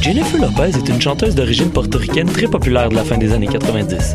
Jennifer Lopez est une chanteuse d'origine portoricaine très populaire de la fin des années 90.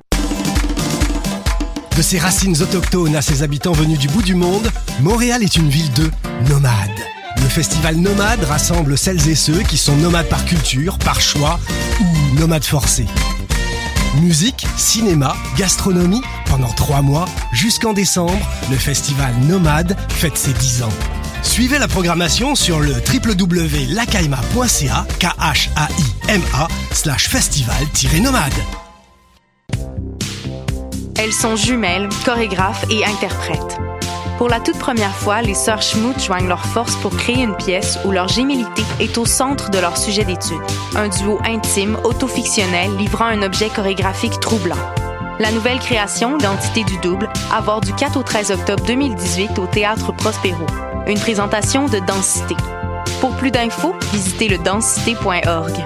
De ses racines autochtones à ses habitants venus du bout du monde, Montréal est une ville de nomades. Le festival Nomade rassemble celles et ceux qui sont nomades par culture, par choix ou nomades forcés. Musique, cinéma, gastronomie, pendant trois mois, jusqu'en décembre, le festival Nomade fête ses 10 ans. Suivez la programmation sur le www.lacaima.ca, k h a i m a slash festival-nomade. Elles sont jumelles, chorégraphes et interprètes. Pour la toute première fois, les sœurs Schmout joignent leurs forces pour créer une pièce où leur gémilité est au centre de leur sujet d'étude. Un duo intime, autofictionnel, livrant un objet chorégraphique troublant. La nouvelle création, L'Entité du double, à voir du 4 au 13 octobre 2018 au Théâtre Prospero. Une présentation de Densité. Pour plus d'infos, visitez le densité.org.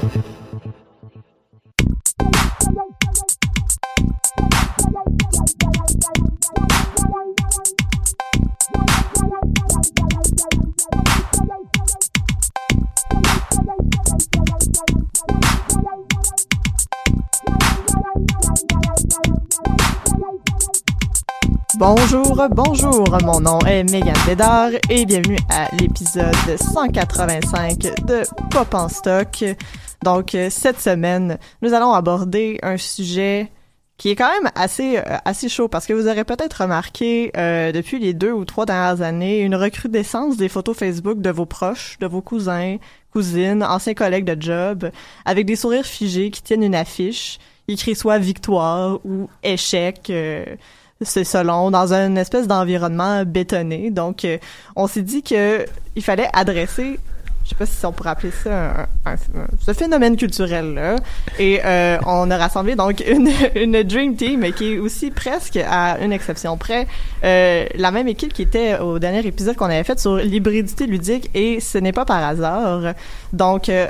Bonjour, bonjour, mon nom est Megan Bédard et bienvenue à l'épisode 185 de Pop en stock. Donc cette semaine, nous allons aborder un sujet qui est quand même assez euh, assez chaud parce que vous aurez peut-être remarqué euh, depuis les deux ou trois dernières années une recrudescence des photos Facebook de vos proches, de vos cousins, cousines, anciens collègues de job, avec des sourires figés qui tiennent une affiche écrit soit victoire ou échec. Euh, c'est selon dans une espèce d'environnement bétonné. Donc, euh, on s'est dit que il fallait adresser je sais pas si on pourrait appeler ça un, un, ce phénomène culturel là et euh, on a rassemblé donc une, une dream team qui est aussi presque à une exception près euh, la même équipe qui était au dernier épisode qu'on avait fait sur l'hybridité ludique et ce n'est pas par hasard donc euh,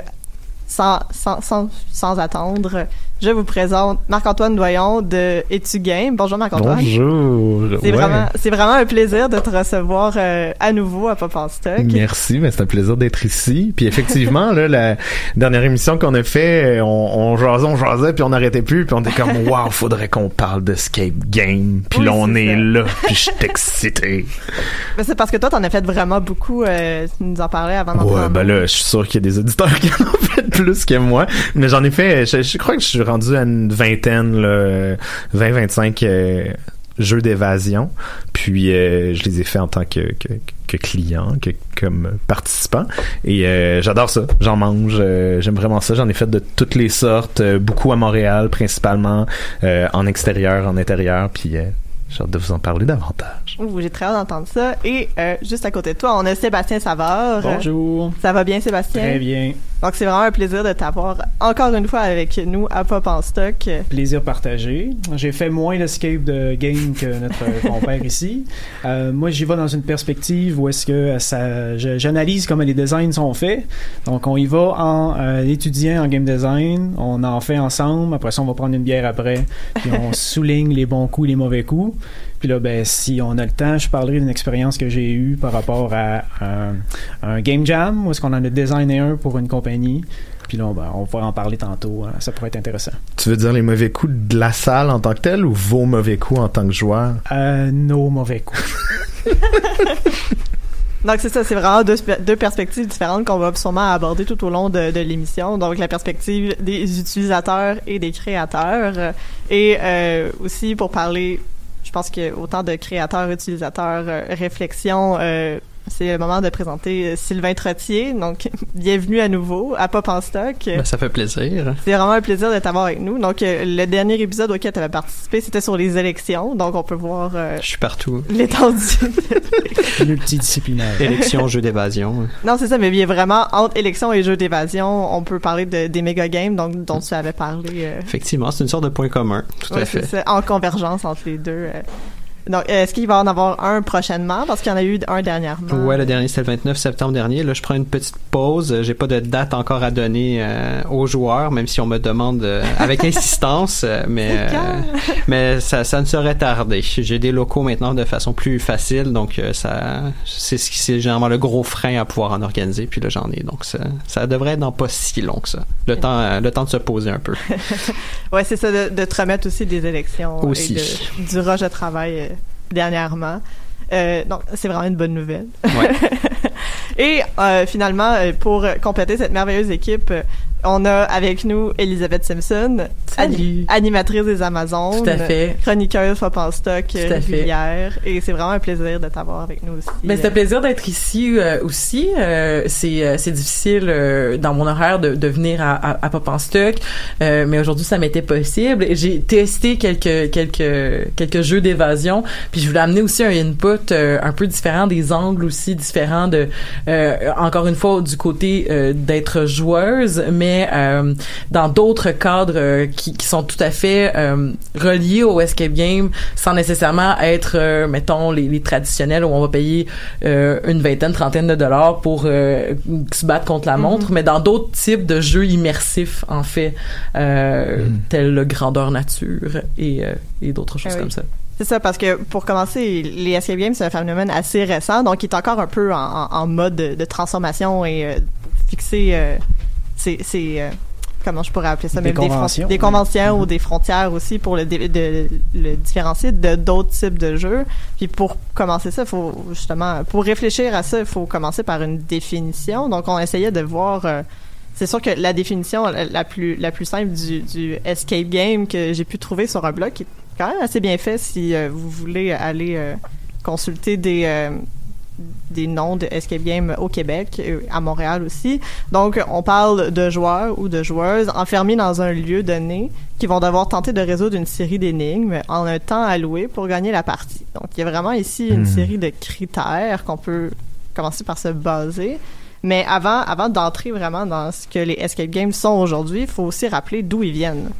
sans, sans, sans, sans attendre je vous présente Marc-Antoine Doyon de Etu Game. Bonjour Marc-Antoine. Bonjour. C'est vraiment, c'est vraiment un plaisir de te recevoir euh, à nouveau à Pop en Stock. Merci, mais c'est un plaisir d'être ici. Puis effectivement, là, la dernière émission qu'on a fait, on, on jasait, on jasait, puis on n'arrêtait plus, puis on était comme, waouh, faudrait qu'on parle d'escape game. Puis Oui, là, on est là, puis je suis excité. Mais c'est parce que toi, t'en as fait vraiment beaucoup. Euh, tu nous en parlais avant d'entrer Ouais, en ben là, je suis sûr qu'il y a des auditeurs qui en ont fait plus que moi. Mais j'en ai fait, je, je crois que je suis rendu à une vingtaine, là, 20-25 euh, jeux d'évasion. Puis euh, je les ai fait en tant que, que, que client, que comme participant. Et euh, j'adore ça. J'en mange. euh, J'aime vraiment ça. J'en ai fait de toutes les sortes. euh, beaucoup à Montréal, principalement euh, en extérieur, en intérieur. Puis euh, j'ai hâte de vous en parler davantage. J'ai très hâte d'entendre ça. Et euh, juste à côté de toi, on a Sébastien Savard. Bonjour. Ça va bien, Sébastien? Très bien. Donc, c'est vraiment un plaisir de t'avoir encore une fois avec nous à Pop en Stock. Plaisir partagé. J'ai fait moins d'escape de game que notre compère ici. Euh, moi, j'y vais dans une perspective où est-ce que ça, je- j'analyse comment les designs sont faits. Donc, on y va en euh, étudiant en game design. On en fait ensemble. Après ça, on va prendre une bière après. Puis on souligne les bons coups, les mauvais coups. Puis là, ben, si on a le temps, je parlerai d'une expérience que j'ai eue par rapport à un, un game jam, où est-ce qu'on en a designé un pour une compagnie. Puis là, on, ben, on va en parler tantôt. hein. Ça pourrait être intéressant. Tu veux dire les mauvais coups de la salle en tant que tel ou vos mauvais coups en tant que joueur? Euh, nos mauvais coups. Donc c'est ça, c'est vraiment deux, spe- deux perspectives différentes qu'on va sûrement aborder tout au long de, de l'émission. Donc la perspective des utilisateurs et des créateurs. Et euh, aussi pour parler, je pense que autant de créateurs, utilisateurs, euh, réflexion, euh, c'est le moment de présenter euh, Sylvain Trottier. Donc bienvenue à nouveau à Pop en stock. Ben, ça fait plaisir. C'est vraiment un plaisir de t'avoir avec nous. Donc, euh, le dernier épisode auquel tu avais participé, c'était sur les élections. Donc, on peut voir euh, Je suis partout. l'étendue. Multidisciplinaire. Élection, jeu d'évasion. non, c'est ça, mais il y a vraiment entre élections et jeux d'évasion, on peut parler de, des méga games donc, dont tu avais parlé. euh, Effectivement, c'est une sorte de point commun. Tout ouais, à fait. c'est ça, en convergence entre les deux. euh. Donc, euh, est-ce qu'il va en avoir un prochainement? Parce qu'il y en a eu un dernièrement. Ouais, le dernier c'était le 29 septembre dernier. Là, je prends une petite pause. J'ai pas de date encore à donner euh, aux joueurs, même si on me demande euh, avec insistance. mais euh, mais ça, ça ne serait tardé. J'ai des locaux maintenant de façon plus facile, donc ça c'est ce qui c'est généralement le gros frein à pouvoir en organiser. Puis là, j'en ai, donc ça, ça devrait être dans pas si long que ça. Le temps, le temps de se poser un peu. Ouais, c'est ça, de, de te remettre aussi des élections Aussi. et de- du rush de travail dernièrement. Euh, donc, c'est vraiment une bonne nouvelle. Ouais. et euh, finalement, euh, pour compléter cette merveilleuse équipe, euh, on a avec nous Elisabeth Simpson, Salut. animatrice des Amazones, Tout à fait. chroniqueuse Pop en stock régulière, et c'est vraiment un plaisir de t'avoir avec nous aussi. Ben, c'est un plaisir d'être ici euh, aussi. Euh, c'est euh, c'est difficile euh, dans mon horaire de, de venir à, à, à Pop en stock, mais aujourd'hui ça m'était possible. J'ai testé quelques quelques quelques jeux d'évasion, puis je voulais amener aussi un input un peu différent, des angles aussi différents de encore une fois du côté d'être joueuse, mais euh, dans d'autres cadres euh, qui, qui sont tout à fait euh, reliés au escape game sans nécessairement être mettons les, les traditionnels où on va payer une vingtaine trentaine de dollars pour se battre contre la montre mais dans d'autres types de jeux immersifs en fait euh, tels le grandeur nature et, et d'autres choses Ah oui. comme ça. C'est ça, parce que pour commencer, les escape games, c'est un phénomène assez récent, donc il est encore un peu en, mode de, de transformation et euh, fixer euh, ces, ces, euh, comment je pourrais appeler ça, Des même conventions, des oui. conventions ou Mhm. des frontières aussi pour le, dé- de- le différencier de d'autres types de jeux. Puis pour commencer ça, il faut justement, pour réfléchir à ça, il faut commencer par une définition. Donc on essayait de voir. euh, c'est sûr que la définition la, la plus la plus simple du, du escape game que j'ai pu trouver sur un blog qui est quand même assez bien fait si euh, vous voulez aller euh, consulter des euh, des noms de escape game au Québec, euh, à Montréal aussi. Donc, on parle de joueurs ou de joueuses enfermés dans un lieu donné qui vont devoir tenter de résoudre une série d'énigmes en un temps alloué pour gagner la partie. Donc, il y a vraiment ici une Mhm. série de critères qu'on peut commencer par se baser. Mais avant, avant d'entrer vraiment dans ce que les escape games sont aujourd'hui, il faut aussi rappeler d'où ils viennent.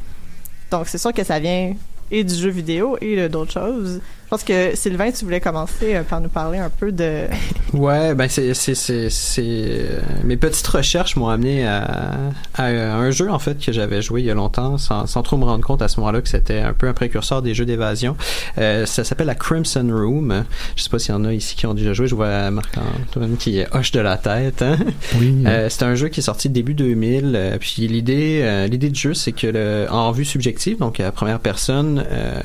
Donc, c'est sûr que ça vient et du jeu vidéo et d'autres choses. Je pense que Sylvain, tu voulais commencer euh, par nous parler un peu de... Ouais, ben c'est c'est c'est c'est euh, mes petites recherches m'ont amené à, à un jeu en fait que j'avais joué il y a longtemps sans sans trop me rendre compte à ce moment-là que c'était un peu un précurseur des jeux d'évasion. Euh, ça s'appelle la Crimson Room. Je sais pas s'il y en a ici qui ont déjà joué. Je vois Marc Antoine qui hoche de la tête. Hein? Oui. Euh, c'est un jeu qui est sorti début 2000. euh, puis l'idée, euh, l'idée du jeu, c'est que le, en vue subjective, donc à première personne, euh,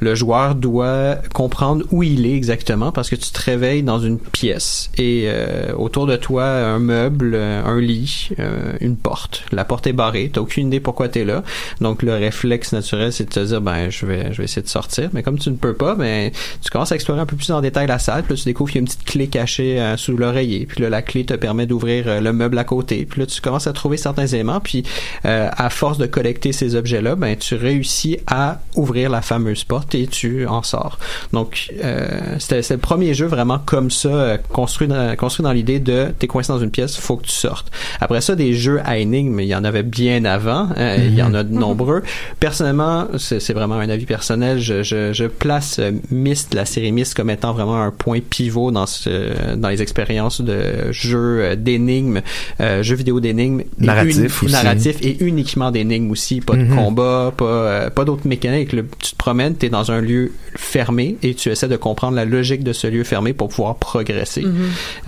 le joueur doit comprendre où il est exactement parce que tu te réveilles dans une pièce et euh, autour de toi un meuble, euh, un lit, euh, une porte. La porte est barrée. T'as aucune idée pourquoi t'es là. Donc le réflexe naturel, c'est de te dire ben je vais je vais essayer de sortir. Mais comme tu ne peux pas, ben tu commences à explorer un peu plus en détail la salle. Puis là, tu découvres qu'il y a une petite clé cachée sous l'oreiller. Puis là, la clé te permet d'ouvrir le meuble à côté. Puis là, tu commences à trouver certains éléments. Puis à force de collecter ces objets-là, ben tu réussis à ouvrir la fameuse porte et tu en sors. Donc euh, c'était c'est le premier jeu vraiment comme ça, euh, construit dans, construit dans l'idée de t'es coincé dans une pièce, faut que tu sortes. Après ça, des jeux à énigmes, il y en avait bien avant. euh, Il y en a de nombreux. Personnellement, c'est vraiment un avis personnel. Je, je, je place euh, Myst, la série Myst, comme étant vraiment un point pivot dans ce, dans les expériences de jeux euh, d'énigmes, euh, jeux vidéo d'énigmes, Narratif aussi. narratif et uniquement d'énigmes aussi, pas de Mhm. combat, pas pas d'autres mécaniques. Tu te promènes, t'es dans un lieu fermé fermé et tu essaies de comprendre la logique de ce lieu fermé pour pouvoir progresser. Mhm.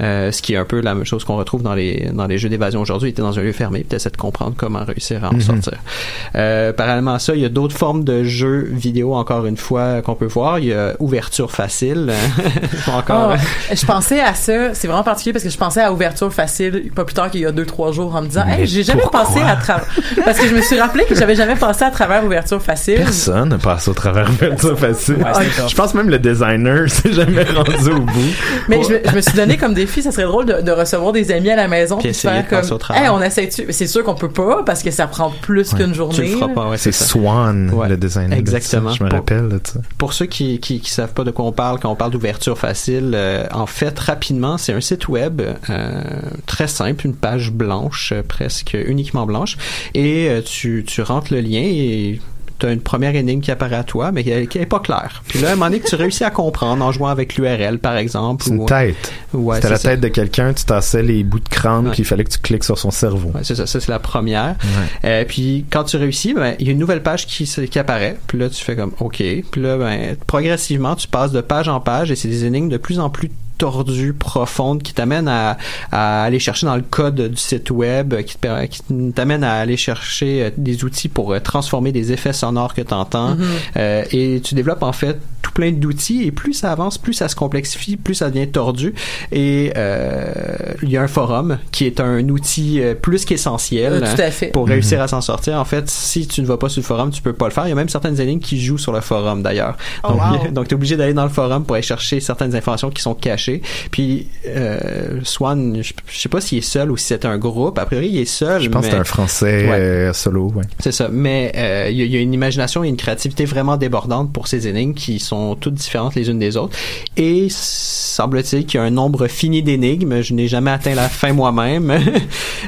Euh, ce qui est un peu la même chose qu'on retrouve dans les dans les jeux d'évasion aujourd'hui. Tu es dans un lieu fermé, tu essaies de comprendre comment réussir à en Mhm. sortir. Euh, parallèlement à ça, il y a d'autres formes de jeux vidéo encore une fois qu'on peut voir. Il y a ouverture facile. encore. Ah, je pensais à ça, c'est vraiment particulier parce que je pensais à ouverture facile pas plus tard qu'il y a deux trois jours en me disant Mais hey j'ai jamais pourquoi? pensé à travers parce que je me suis rappelé que j'avais jamais pensé à travers ouverture facile Personne ne passe au travers ça facile. Ouais, c'est tough. Je pense même le designer s'est jamais rendu au bout. mais je, me- je me suis donné comme défi ça serait drôle de, de recevoir des amis à la maison Puis puis de essayer faire de passer comme au travers. hey on essaie tu c'est sûr qu'on peut pas parce que ça prend plus Ouais. qu'une Tu journée le feras pas, ouais, C'est. Swan, Ouais, le designer. de ça. exactement. Je me Pour- rappelle de ça. Pour ceux qui, qui, qui savent pas de quoi on parle quand on parle d'ouverture facile, euh, en fait, rapidement, c'est un site web euh, très simple, une page blanche, euh, presque uniquement blanche, et euh, tu, tu rentres le lien et tu as une première énigme qui apparaît à toi, mais qui est, qui est pas claire. Puis là, à un moment donné, que tu réussis à comprendre en jouant avec l'URL, par exemple. C'est une ou- tête. Ouais, C'était la ça. tête de quelqu'un, tu tassais les bouts de crâne, puis il fallait que tu cliques sur son cerveau. Ouais, c'est ça, ça c'est la première. Euh, puis quand tu réussis, ben il y a une nouvelle page qui, qui apparaît. Puis là tu fais comme OK. Puis là ben progressivement tu passes de page en page et c'est des énigmes de plus en plus tordues, profondes, qui t'amènent à, à aller chercher dans le code du site web, qui t'amènent à aller chercher euh, des outils pour euh, transformer des effets sonores que tu entends. Euh, et tu développes en fait plein d'outils et plus ça avance, plus ça se complexifie, plus ça devient tordu. Et euh, il y a un forum qui est un outil euh, plus qu'essentiel Euh, pour réussir à s'en sortir. En fait, si tu ne vas pas sur le forum, tu peux pas le faire. Il y a même certaines énigmes qui jouent sur le forum d'ailleurs. Oh, donc, wow. donc tu es obligé d'aller dans le forum pour aller chercher certaines informations qui sont cachées. Puis euh, Swan, je, je sais pas s'il est seul ou si c'est un groupe. A priori, il est seul. Je pense mais... que c'est un français Ouais. euh, solo, ouais. C'est ça. Mais euh, il y, y a une imagination et une créativité vraiment débordante pour ces énigmes qui sont toutes différentes les unes des autres. Et semble-t-il qu'il y a un nombre fini d'énigmes. Je n'ai jamais atteint la fin moi-même.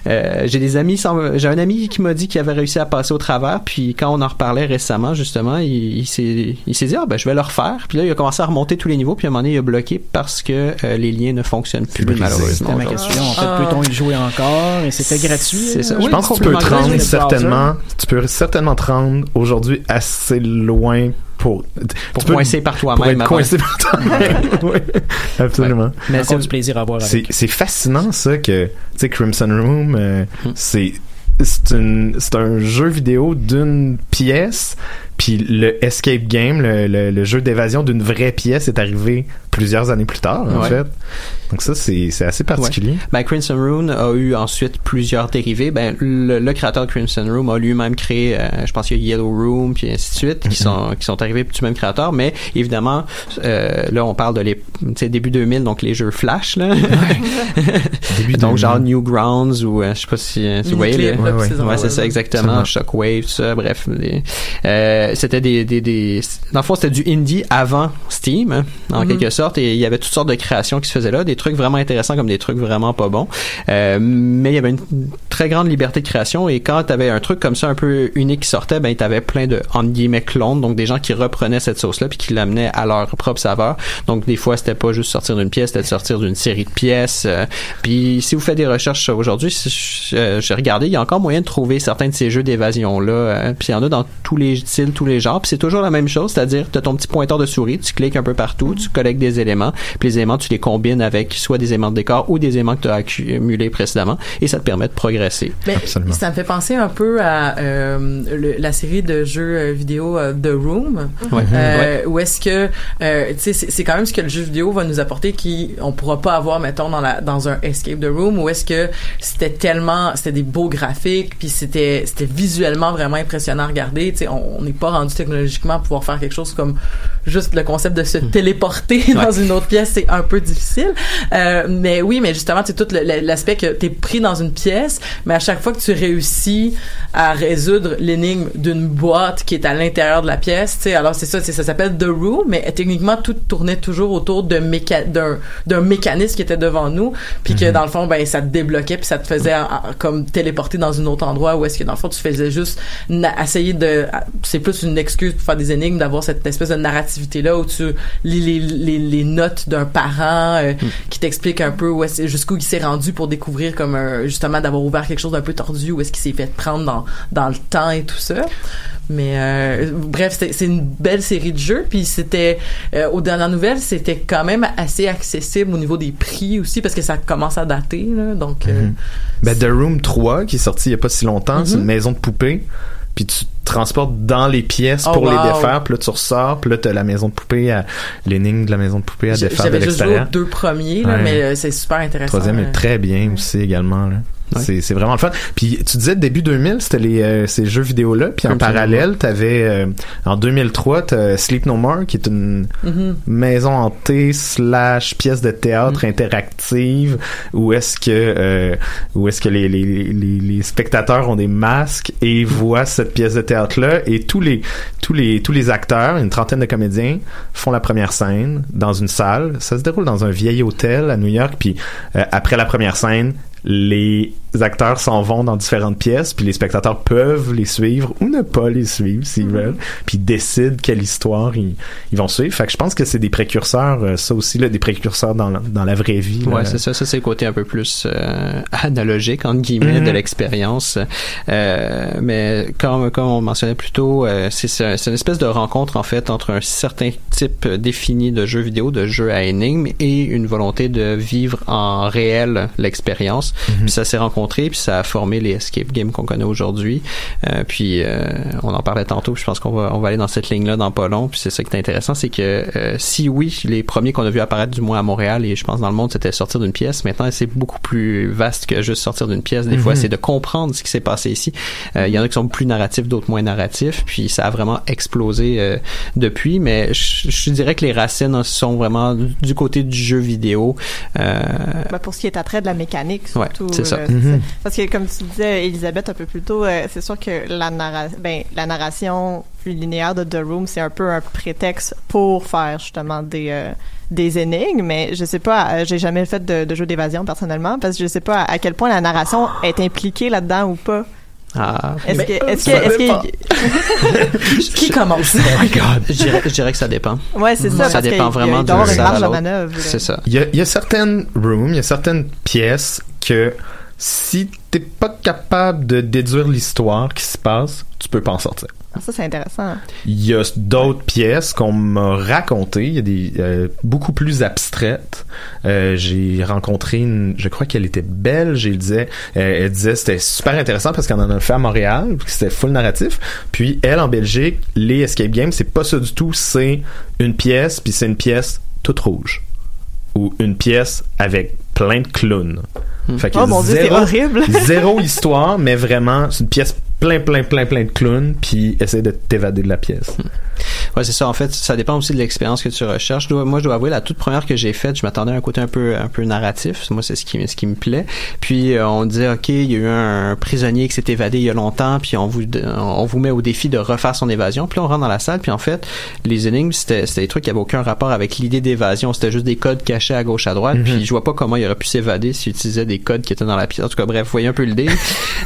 Euh, j'ai des amis, j'ai un ami qui m'a dit qu'il avait réussi à passer au travers. Puis quand on en reparlait récemment, justement, il, il s'est, il s'est dit ah ben je vais le refaire. Puis là il a commencé à remonter tous les niveaux. Puis à un moment donné il a bloqué parce que euh, les liens ne fonctionnent plus malheureusement. C'était ma aujourd'hui. question. En fait, Ah. peut-on y jouer encore? Et c'était gratuit. C'est ça. euh, Oui, je pense que tu peux te rendre certainement, tu peux certainement te rendre aujourd'hui assez loin pour, Pour tu peux- coincer par pour toi-même. coincé par toi-même. oui, absolument. Mais Mais c'est- du plaisir à voir C'est, c'est fascinant ça que tu sais Crimson Room euh, Hmm. c'est c'est une c'est un jeu vidéo d'une pièce puis le escape game le, le, le jeu d'évasion d'une vraie pièce est arrivé plusieurs années plus tard en Ouais. fait donc ça c'est c'est assez particulier Ben, Crimson Rune a eu ensuite plusieurs dérivés. Ben, le, le créateur de Crimson Room a lui-même créé, euh, je pense qu'il y a Yellow Room, puis ainsi de suite, qui sont qui sont arrivés du même créateur. Mais évidemment, euh, là, on parle de les, tu sais, début 2000, donc les jeux Flash, là. Début donc 2000. genre Newgrounds ou euh, je sais pas si euh, voyez. Là, Ouais, ouais. Ouais, c'est ça, exactement. Shockwave, tout ça, bref. euh, c'était des, des, des, dans le fond, c'était du indie avant Steam, hein, en Mhm. quelque sorte, et il y avait toutes sortes de créations qui se faisaient là, des trucs vraiment intéressants comme des trucs vraiment pas bons. Euh, mais il y avait une très grande liberté de création, et quand t'avais un truc comme ça un peu unique qui sortait, ben t'avais plein de, entre guillemets, clones, donc des gens qui reprenaient cette sauce-là, puis qui l'amenaient à leur propre saveur. Donc des fois, c'était pas juste sortir d'une pièce, c'était de sortir d'une série de pièces. euh, puis si vous faites des recherches aujourd'hui, euh, j'ai regardé, il y a encore moyen de trouver certains de ces jeux d'évasion là. euh, puis il y en a dans tous les styles, tous les genres. Puis c'est toujours la même chose, c'est-à-dire tu as ton petit pointeur de souris, tu cliques un peu partout, tu collectes des éléments, puis les éléments tu les combines avec soit des éléments de décor ou des éléments que tu as accumulés précédemment, et ça te permet de progresser. Mais Absolument. ça me fait penser un peu à euh, le- la série de jeux euh, vidéo euh, The Room, Ouais. euh, où est-ce que euh, tu sais c'est c'est quand même ce que le jeu vidéo va nous apporter qui on pourra pas avoir mettons dans la dans un escape the room où est-ce que c'était tellement c'était des beaux graphiques puis c'était c'était visuellement vraiment impressionnant à regarder tu sais on on n'est pas rendu technologiquement à pouvoir faire quelque chose comme juste le concept de se téléporter dans une autre pièce c'est un peu difficile. Euh, mais oui mais justement c'est tout l'aspect que t'es pris dans une pièce mais à chaque fois que tu réussis à résoudre l'énigme d'une boîte qui est à l'intérieur de la pièce tu sais alors c'est ça ça s'appelle The Room mais euh, techniquement tout tournait toujours autour méca- d'un mécanisme qui était devant nous puis que dans le fond ben ça te débloquait puis ça te faisait comme téléporter dans un autre endroit où est-ce que dans le fond tu faisais juste essayer de c'est plus une excuse pour faire des énigmes d'avoir cette espèce de narrativité là où tu lis les, les, les notes d'un parent euh, qui t'explique un peu jusqu'où il s'est rendu pour découvrir comme un- justement d'avoir ouvert quelque chose d'un peu tordu ou est-ce qu'il s'est fait prendre dans dans le temps et tout ça. Mais euh, bref, c'est une belle série de jeux. Puis c'était euh, aux dernières nouvelles, c'était quand même assez accessible au niveau des prix aussi parce que ça commence à dater. Là, donc euh, Mhm. Ben, The Room 3, qui est sorti il y a pas si longtemps, c'est Mhm. une maison de poupées. Puis tu te transportes dans les pièces Oh, pour les défaire. Puis là, tu ressors. Puis là, t'as la maison de poupées, à, l'énigme de la maison de poupées à défaire de J'avais juste joué aux l'extérieur. deux premiers, là, Ouais. mais euh, c'est super intéressant. troisième euh. est très bien aussi également. Là. Ouais. C'est, c'est vraiment le fun. Puis tu disais début 2000, c'était les euh, ces jeux vidéo là. Puis en Absolument. parallèle, t'avais euh, en 2003, t'as Sleep No More, qui est une Mhm. maison hantée slash pièce de théâtre Mm. interactive où est-ce que euh, où est-ce que les, les, les, les spectateurs ont des masques et voient cette pièce de théâtre là et tous les tous les tous les acteurs une trentaine de comédiens font la première scène dans une salle ça se déroule dans un vieil hôtel à New York puis euh, après la première scène les acteurs s'en vont dans différentes pièces puis les spectateurs peuvent les suivre ou ne pas les suivre s'ils veulent puis ils décident quelle histoire ils, ils vont suivre fait que je pense que c'est des précurseurs euh, ça aussi là des précurseurs dans la, dans la vraie vie. Ouais, c'est ça. Ça, c'est le côté un peu plus euh, analogique, entre guillemets, Mhm. de l'expérience. Euh, mais comme, comme on mentionnait plus tôt, euh, c'est, une espèce de rencontre, en fait, entre un certain type défini de jeux vidéo, de jeux à énigmes, et une volonté de vivre en réel l'expérience. Puis ça s'est rencontré, puis ça a formé les escape games qu'on connaît aujourd'hui. Euh, puis euh, on en parlait tantôt, puis je pense qu'on va, on va aller dans cette ligne-là dans pas long. Puis c'est ça qui est intéressant, c'est que euh, si oui, les premiers qu'on a vu apparaître du moins à Montréal et je pense dans le monde, c'était sortir d'une pièce. Maintenant, c'est beaucoup plus vaste que juste sortir d'une pièce. Des fois, Mhm. c'est de comprendre ce qui s'est passé ici. Euh, Il y en a qui sont plus narratifs, d'autres moins narratifs. Puis ça a vraiment explosé euh, depuis. Mais je, je dirais que les racines sont vraiment du côté du jeu vidéo. Euh, Ben, pour ce qui est attrait de la mécanique, Ouais, surtout. c'est ça. euh, Mhm. Parce que, comme tu disais, Elisabeth, un peu plus tôt, euh, c'est sûr que la, narra ben, la narration plus linéaire de The Room, c'est un peu un prétexte pour faire justement des, euh, des énigmes, mais je sais pas, euh, j'ai jamais fait de, de jeu d'évasion personnellement, parce que je sais pas à, à quel point la narration est impliquée là-dedans ou pas. ah, Est-ce que, est-ce Qui commence? je, dirais, je dirais que ça dépend. ouais, c'est ça, Ça parce dépend qu'il y a- vraiment de l'autre. manœuvre. C'est ça. Il y a, il y a certaines rooms, il y a certaines pièces que si t'es pas capable de déduire l'histoire qui se passe, tu peux pas en sortir. Ah, Ça, c'est intéressant. Il y a d'autres pièces qu'on m'a racontées, il y a des euh, beaucoup plus abstraites. Euh, j'ai rencontré une, je crois qu'elle était belge, elle disait, euh, elle disait c'était super intéressant parce qu'on en a fait à Montréal, c'était full narratif. Puis elle en Belgique, les escape games, c'est pas ça du tout, c'est une pièce, puis c'est une pièce toute rouge ou une pièce avec plein de clowns. Fait que Oh mon dieu, c'est zéro, horrible. zéro histoire, mais vraiment c'est une pièce plein plein plein plein de clowns, puis essaie de t'évader de la pièce. Ouais, c'est ça. En fait, ça dépend aussi de l'expérience que tu recherches. Je dois- moi, je dois avouer, la toute première que j'ai faite, je m'attendais à un côté un peu, un peu narratif. Moi, c'est ce qui, ce qui me plaît. Puis, euh, on disait, OK, il y a eu un, prisonnier qui s'est évadé il y a longtemps, puis on vous, on vous met au défi de refaire son évasion. Puis là, on rentre dans la salle, puis en fait, les énigmes, c'était, c'était des trucs qui avaient aucun rapport avec l'idée d'évasion. C'était juste des codes cachés à gauche, à droite. Mhm. Puis, je vois pas comment il aurait pu s'évader s'il utilisait des codes qui étaient dans la pièce. En tout cas, bref, vous voyez un peu le.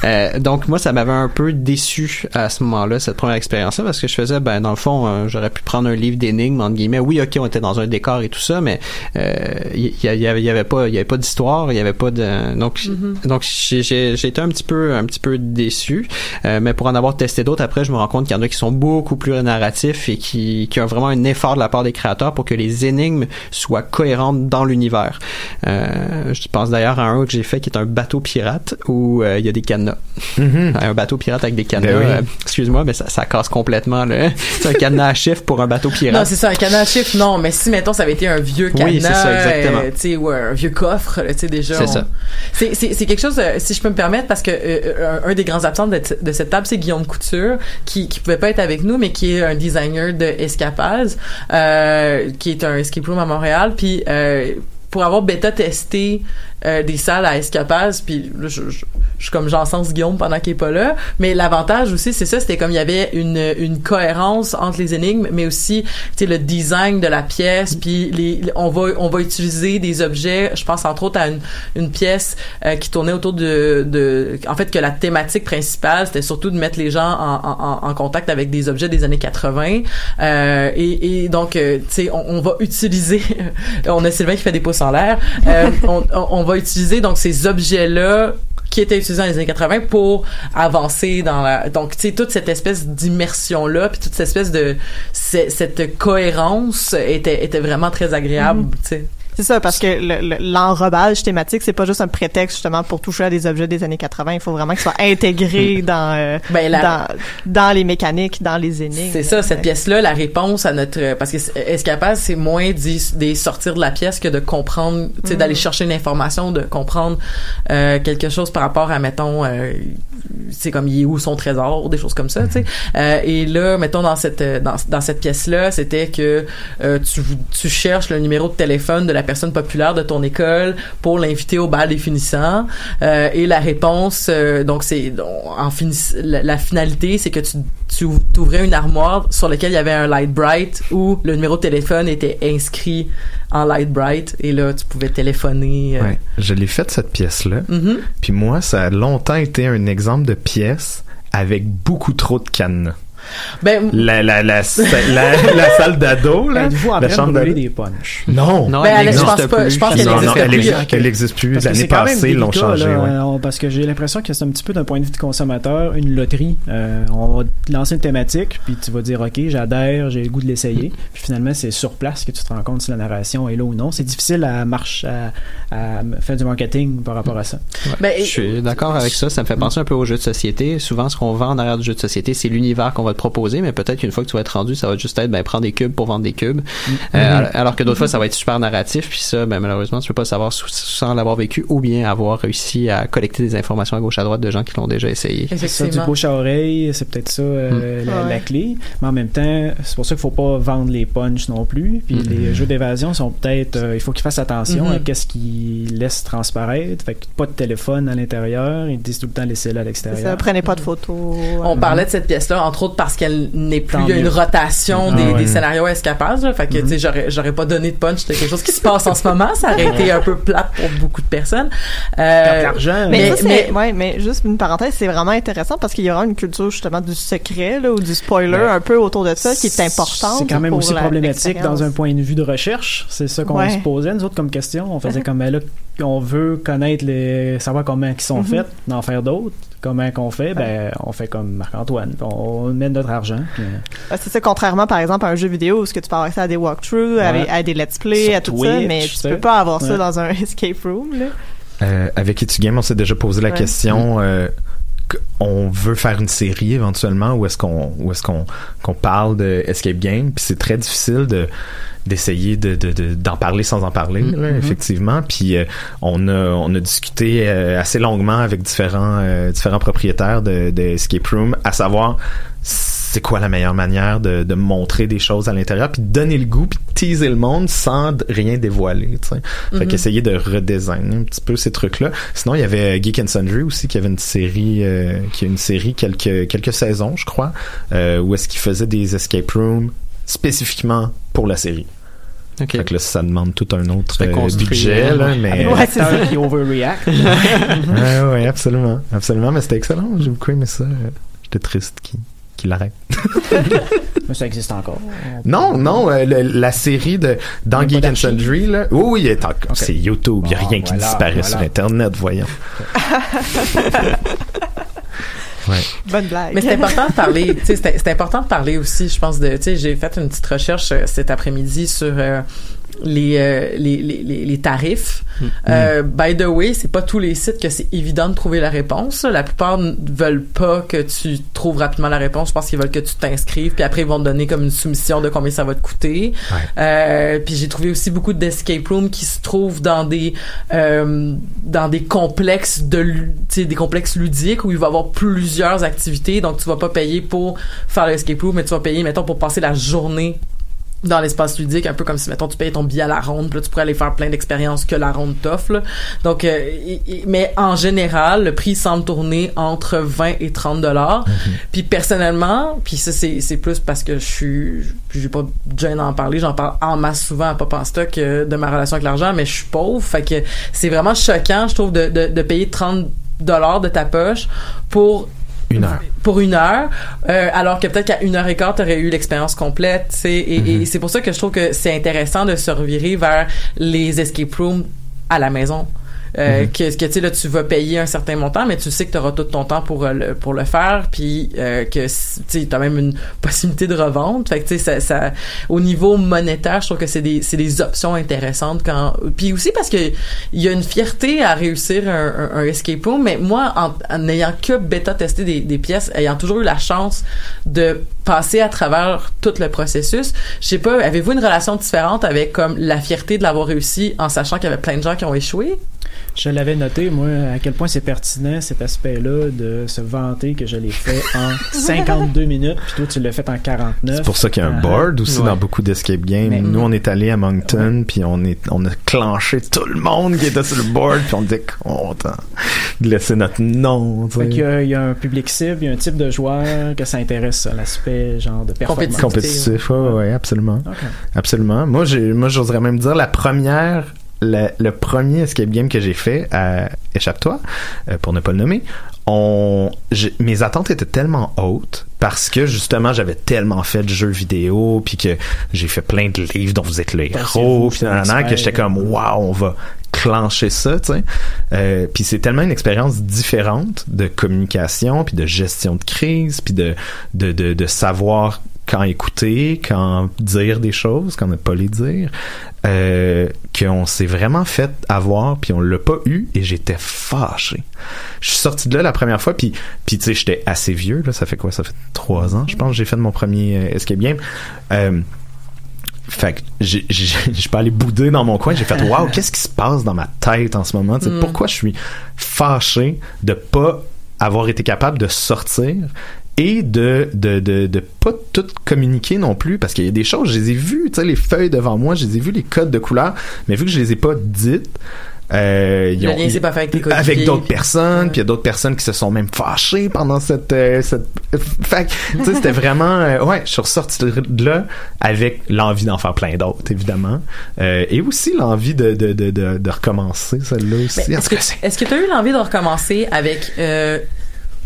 Euh, donc, moi, ça m'avait un peu déçu à ce moment-là, cette première expérience-là, parce que je faisais, ben, dans le fond, euh, j'aurais pu prendre un livre d'énigmes, entre guillemets. Oui, ok, on était dans un décor et tout ça, mais euh, il y, y, avait- y avait pas, il y avait pas d'histoire, il y avait pas de, donc, donc j'ai, été un petit peu, un petit peu déçu. Euh, mais pour en avoir testé d'autres, après, je me rends compte qu'il y en a qui sont beaucoup plus narratifs et qui, qui ont vraiment un effort de la part des créateurs pour que les énigmes soient cohérentes dans l'univers. Euh, je pense d'ailleurs à un autre que j'ai fait qui est un bateau pirate où euh, il y a des cadenas. Mhm. Un bateau pirate avec des cadenas. Ben oui. euh, excuse-moi, mais ça, ça casse complètement. C'est un cadenas à chiffres pour un bateau Non, pirate. c'est ça, un cadenas à chiffres, non, mais si, mettons, ça avait été un vieux cadenas, Oui, c'est ça, exactement. euh, tu sais, ou un vieux coffre, tu sais, déjà. C'est on- ça. C'est, quelque chose, euh, si je peux me permettre, parce que euh, un, un des grands absents de, de cette table, c'est Guillaume Couture, qui, qui pouvait pas être avec nous, mais qui est un designer de Escapades, euh, qui est un escape room à Montréal, puis euh, pour avoir bêta testé euh, des salles à Escapades, puis je, je, je suis comme j'encense Guillaume pendant qu'il est pas là, mais l'avantage aussi, c'est ça, c'était comme il y avait une, une cohérence entre les énigmes, mais aussi, tu sais, le design de la pièce, puis les, les- on va on va utiliser des objets, je pense entre autres à une, une pièce euh, qui tournait autour de, de, en fait, que la thématique principale, c'était surtout de mettre les gens en, en, en contact avec des objets des années 80, euh, et, et donc, euh, tu sais, on, on va utiliser, on a Sylvain qui fait des pouces en l'air, euh, on, on, on va utiliser donc ces objets-là qui était utilisé dans les années 80 pour avancer dans la donc tu sais toute cette espèce d'immersion là puis toute cette espèce de cette cohérence était était vraiment très agréable Mhm. tu sais C'est ça, parce que le- le- l'enrobage thématique, c'est pas juste un prétexte justement pour toucher à des objets des années 80. Il faut vraiment ce soit intégré dans, euh, Ben, la- dans, dans les mécaniques, dans les énigmes. C'est ça, cette Ouais. pièce-là, la réponse à notre... Parce que Escapade, c'est moins d'y d'y sortir de la pièce que de comprendre, tu sais, d'aller chercher une information, de comprendre euh, quelque chose par rapport à, mettons, euh, c'est comme, il est où son trésor, des choses comme ça, tu sais. Euh, et là, mettons, dans cette dans, dans cette pièce-là, c'était que euh, tu, tu cherches le numéro de téléphone de la personne populaire de ton école pour l'inviter au bal des finissants. Euh, et la réponse, euh, donc c'est en la, la finalité, c'est que tu tu ouvrais une armoire sur laquelle il y avait un light bright où le numéro de téléphone était inscrit en light bright et là tu pouvais téléphoner. euh. Ouais, je l'ai faite cette pièce-là. Mhm. Puis moi, ça a longtemps été un exemple de pièce avec beaucoup trop de cadenas. Ben, La, la, la, la, la salle d'ado, là. Êtes-vous en la train de chambre brûler d'ado. des punches? Non. Non, Ben, elle elle- je n'existe pense pas- plus. je pense qu'elle non, non, existe elle plus. L'année passée, ils l'ont changé. là, ouais. euh, parce que j'ai l'impression que c'est un petit peu d'un point de vue de consommateur, une loterie. Euh, on va lancer une thématique, puis tu vas dire, OK, j'adhère, j'ai le goût de l'essayer. Puis finalement, c'est sur place que tu te rends compte si la narration est là ou non. C'est difficile à marche, à, à faire du marketing par rapport à ça. ben, Je suis d'accord avec ça. Ça me fait penser un peu aux jeux de société. Souvent, ce qu'on vend en arrière du jeu de société, c'est l'univers qu'on va te proposer, mais peut-être qu'une fois que tu vas être rendu, ça va juste être, ben, prends des cubes pour vendre des cubes. Euh, alors- alors que d'autres fois, ça va être super narratif, puis ça, ben, malheureusement, tu peux pas savoir sous- sans l'avoir vécu ou bien avoir réussi à collecter des informations à gauche à droite de gens qui l'ont déjà essayé. Ça, du bouche à oreille, c'est peut-être ça euh, la, Ouais. la clé. Mais en même temps, c'est pour ça qu'il faut pas vendre les punchs non plus. Puis les jeux d'évasion sont peut-être, euh, il faut qu'ils fassent attention à qu'est-ce qu'ils laissent transparaître. Fait que pas de téléphone à l'intérieur. Ils disent tout le temps laissez-le à l'extérieur. prenez pas de photos. On parlait de cette pièce-là, entre autres parce qu'elle n'est plus, Tant il y a une mieux. rotation Ah des, ouais. des scénarios escapades, là. Fait que, tu sais, j'aurais, j'aurais pas donné de punch, c'était quelque chose qui se passe en ce moment, ça aurait été un peu plate pour beaucoup de personnes. Euh, de l'argent. Mais, Mais- ça, c'est, mais- ouais, mais juste une parenthèse, c'est vraiment intéressant parce qu'il y aura une culture justement du secret là, ou du spoiler Ouais. un peu autour de ça qui est importante. C'est quand même aussi problématique dans un point de vue de recherche. C'est ça qu'on Ouais. se posait, nous autres, comme question. On faisait comme, ben là, on veut connaître les, savoir comment ils sont Mhm. faits, d'en faire d'autres. Comment qu'on fait? Ben, on fait comme Marc-Antoine. On met notre argent. puis, euh, Ah, C'est ça, contrairement par exemple à un jeu vidéo où ce que tu peux avoir accès à des walkthroughs, à, Ouais. des- à des let's play, Sur à tout ça, mais tu sais. peux pas avoir ça dans un escape room. Là. Euh, avec Etugame, on s'est déjà posé la Ouais. question euh, on veut faire une série éventuellement ou est-ce qu'on ou est-ce qu'on qu'on parle de escape game puis c'est très difficile de d'essayer de de- de- d'en parler sans en parler là, Mhm. effectivement puis euh, on a on a discuté euh, assez longuement avec différents euh, différents propriétaires de, de escape room à savoir c'est quoi la meilleure manière de, de montrer des choses à l'intérieur puis de donner le goût puis de teaser le monde sans rien dévoiler tu sais fait Mhm. qu'essayer de redesigner un petit peu ces trucs là sinon il y avait Geek and Sundry aussi qui avait une série euh, qui a une série quelques quelques saisons je crois euh, où est-ce qu'il faisait des escape rooms spécifiquement pour la série Ok. fait que là ça demande tout un autre euh, budget là mais Ouais, c'est ça. qui overreact. ouais, ouais, absolument. Absolument, mais c'était excellent. J'ai beaucoup aimé ça. J'étais triste qu'il qu'il l'arrête. Mais ça existe encore. Non, non, euh, le- la série de dans Geek and? Sundry, là. Oui, oui, il est. C'est YouTube. Il n'y a Bon, rien qui voilà, disparaît voilà. sur Internet, voyons. ouais. Bonne blague. Mais c'est important de parler, tu sais, c'est c'est important de parler aussi, je pense, de, tu sais, j'ai fait une petite recherche euh, cet après-midi sur euh, les, euh, les, les, les, les tarifs. Euh, by the way, c'est pas tous les sites que c'est évident de trouver la réponse. La plupart ne veulent pas que tu trouves rapidement la réponse. Je pense qu'ils veulent que tu t'inscrives, puis après ils vont te donner comme une soumission de combien ça va te coûter. Ouais. Euh, puis j'ai trouvé aussi beaucoup d'escape rooms qui se trouvent dans des dans des complexes de des complexes ludiques où il va y avoir plusieurs activités donc tu vas pas payer pour faire l'escape room mais tu vas payer mettons pour passer la journée dans l'espace ludique, un peu comme si, mettons, tu payes ton billet à la ronde, puis là, tu pourrais aller faire plein d'expériences que la ronde t'offre. Donc, euh, mais en général, le prix semble tourner entre 20 et 30 dollars. Puis personnellement, puis ça, c'est, c'est plus parce que je suis, j'ai pas gêne d'en parler, j'en parle en masse souvent à Pop en stock euh, de ma relation avec l'argent, mais je suis pauvre, fait que c'est vraiment choquant, je trouve, de, de, de payer 30 dollars de ta poche pour Une heure. pour une heure, euh, alors que peut-être qu'à une heure et quart, t'aurais eu l'expérience complète, tu et, Mhm. et c'est pour ça que je trouve que c'est intéressant de se revirer vers les escape rooms à la maison. Euh, Mhm. que, que tu sais là tu vas payer un certain montant mais tu sais que tu auras tout ton temps pour euh, le, pour le faire puis euh, que tu as même une possibilité de revente fait que tu sais ça, ça au niveau monétaire je trouve que c'est des c'est des options intéressantes quand puis aussi parce que il y a une fierté à réussir un, un, un escape room mais moi en, en ayant que bêta testé des, des pièces ayant toujours eu la chance de passer à travers tout le processus je sais pas avez-vous une relation différente avec comme la fierté de l'avoir réussi en sachant qu'il y avait plein de gens qui ont échoué? Je l'avais noté, moi, à quel point c'est pertinent cet aspect-là de se vanter que je l'ai fait en 52 minutes, puis toi, tu l'as fait en 49. C'est pour ça qu'il y a un Ah. board aussi Ouais. dans beaucoup d'escape games. Mais- Nous, on est allé à Moncton, puis on est, on a clenché tout le monde qui était sur le board, puis on était content de laisser notre nom. Fait qu'il y a, il y a un public cible, il y a un type de joueur que ça intéresse, l'aspect genre de performance. Compétitif, ouais, ouais, absolument. Ok. Absolument. Moi, j'ai, moi, j'oserais même dire la première, le, le premier escape game que j'ai fait à Échappe-toi, euh, pour ne pas le nommer, on, mes attentes étaient tellement hautes parce que justement j'avais tellement fait de jeux vidéo puis que j'ai fait plein de livres dont vous êtes le héros puis que j'étais comme waouh on va clencher ça tu sais. Euh, puis c'est tellement une expérience différente de communication puis de gestion de crise puis de de, de de savoir quand écouter, quand dire des choses, quand ne pas les dire, euh, qu'on s'est vraiment fait avoir, puis on l'a pas eu, et j'étais fâché. Je suis sorti de là la première fois, puis, puis tu sais, j'étais assez vieux, là, ça fait quoi? Ça fait trois ans, je pense, j'ai fait de mon premier euh, escape game. Euh, fait que je suis pas allé bouder dans mon coin. J'ai fait waouh, qu'est-ce qui se passe dans ma tête en ce moment? Mm. Pourquoi je suis fâché de pas avoir été capable de sortir? Et de de de, de pas tout communiquer non plus parce qu'il y a des choses je les ai vues tu sais les feuilles devant moi je les ai vues les codes de couleurs mais vu que je les ai pas dites euh, ils ont- lien pas fait avec tes avec d'autres personnes puis il y a d'autres personnes qui se sont même fâchées pendant cette euh, cette fait tu sais c'était vraiment euh, ouais je suis ressorti de là avec l'envie d'en faire plein d'autres évidemment Euh, et aussi l'envie de de, de de recommencer celle-là aussi que est-ce que tu as eu l'envie de recommencer avec euh,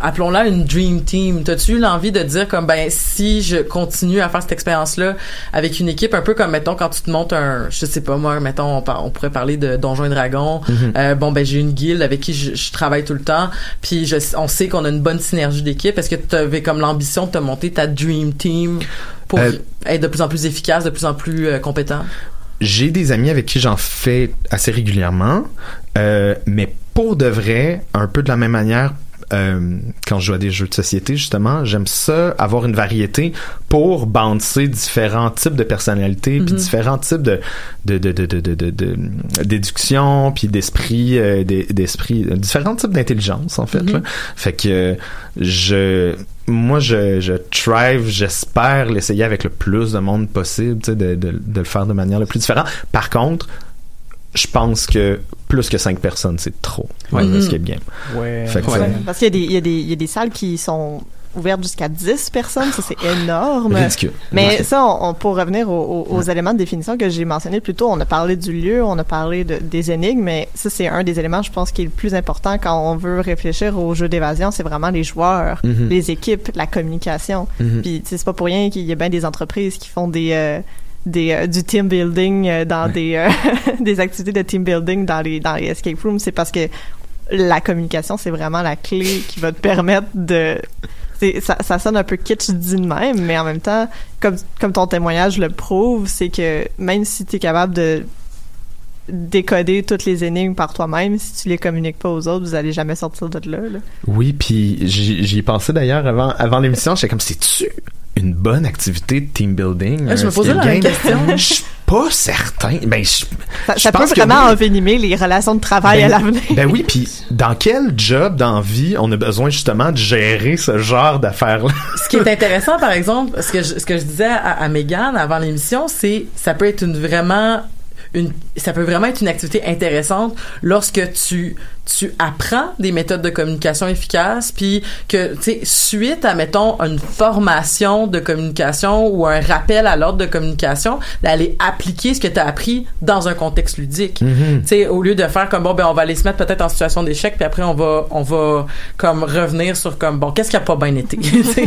appelons-la une dream team t'as-tu eu l'envie de dire comme ben si je continue à faire cette expérience là avec une équipe un peu comme mettons quand tu te montes un je sais pas moi mettons on, on pourrait parler de Donjons et Dragons Mhm. Euh, bon ben j'ai une guilde avec qui je, je travaille tout le temps puis je, on sait qu'on a une bonne synergie d'équipe est-ce que tu avais comme l'ambition de te monter ta dream team pour Euh, être de plus en plus efficace de plus en plus euh, compétent? J'ai des amis avec qui j'en fais assez régulièrement, mais pour de vrai, un peu de la même manière. Euh, quand je joue à des jeux de société justement j'aime ça avoir une variété pour bouncer différents types de personnalités puis Mhm. différents types de de puis d'esprit euh, d'esprit euh, différents types d'intelligence en fait Mhm. là. fait que je moi je je thrive j'espère l'essayer avec le plus de monde possible de, de, de le faire de manière le plus différente par contre je pense que plus que cinq personnes c'est trop pour Ouais. Mhm. escape game Ouais. Fait que, Ouais, Parce qu'il y a des, il y a des, il y a des salles qui sont ouvertes jusqu'à 10 personnes, ça c'est énorme. Ridicule. Mais Ridicule. ça, on, on- pour revenir aux, éléments de définition que j'ai mentionnés plus tôt, on a parlé du lieu, on a parlé de, des énigmes, mais ça c'est un des éléments, je pense, qui est le plus important quand on veut réfléchir aux jeux d'évasion, c'est vraiment les joueurs, Mhm. les équipes, la communication. Mhm. Puis c'est pas pour rien qu'il y a bien des entreprises qui font des euh, des, euh, du team building euh, dans des euh, des activités de team building dans les dans les escape rooms, c'est parce que la communication c'est vraiment la clé qui va te permettre de ça, ça sonne un peu kitsch dit de même, mais en même temps, comme, comme ton témoignage le prouve, c'est que même si tu es capable de décoder toutes les énigmes par toi-même, si tu les communiques pas aux autres, vous allez jamais sortir de là. là. Oui, puis j'y j'y ai pensé d'ailleurs avant, avant l'émission. J'étais comme, c'est-tu? Une bonne activité de team building? Ah, je me posais la même question. Je suis pas certain. Ben, je, Ça, je ça peut pense que vraiment oui. envenimer les relations de travail à Ben, l'avenir. Ben oui, puis dans quel job dans vie on a besoin justement de gérer ce genre d'affaires-là? ce qui est intéressant, par exemple, ce que je, ce que je disais à, à Megan avant l'émission, c'est ça peut être une vraiment une ça peut vraiment être une activité intéressante lorsque tu tu apprends des méthodes de communication efficaces puis que tu sais suite à mettons une formation de communication ou un rappel à l'ordre de communication d'aller appliquer ce que tu as appris dans un contexte ludique Mhm. tu sais au lieu de faire comme bon ben on va aller se mettre peut-être en situation d'échec puis après on va on va comme revenir sur comme bon qu'est-ce qui a pas bien été? Tu sais?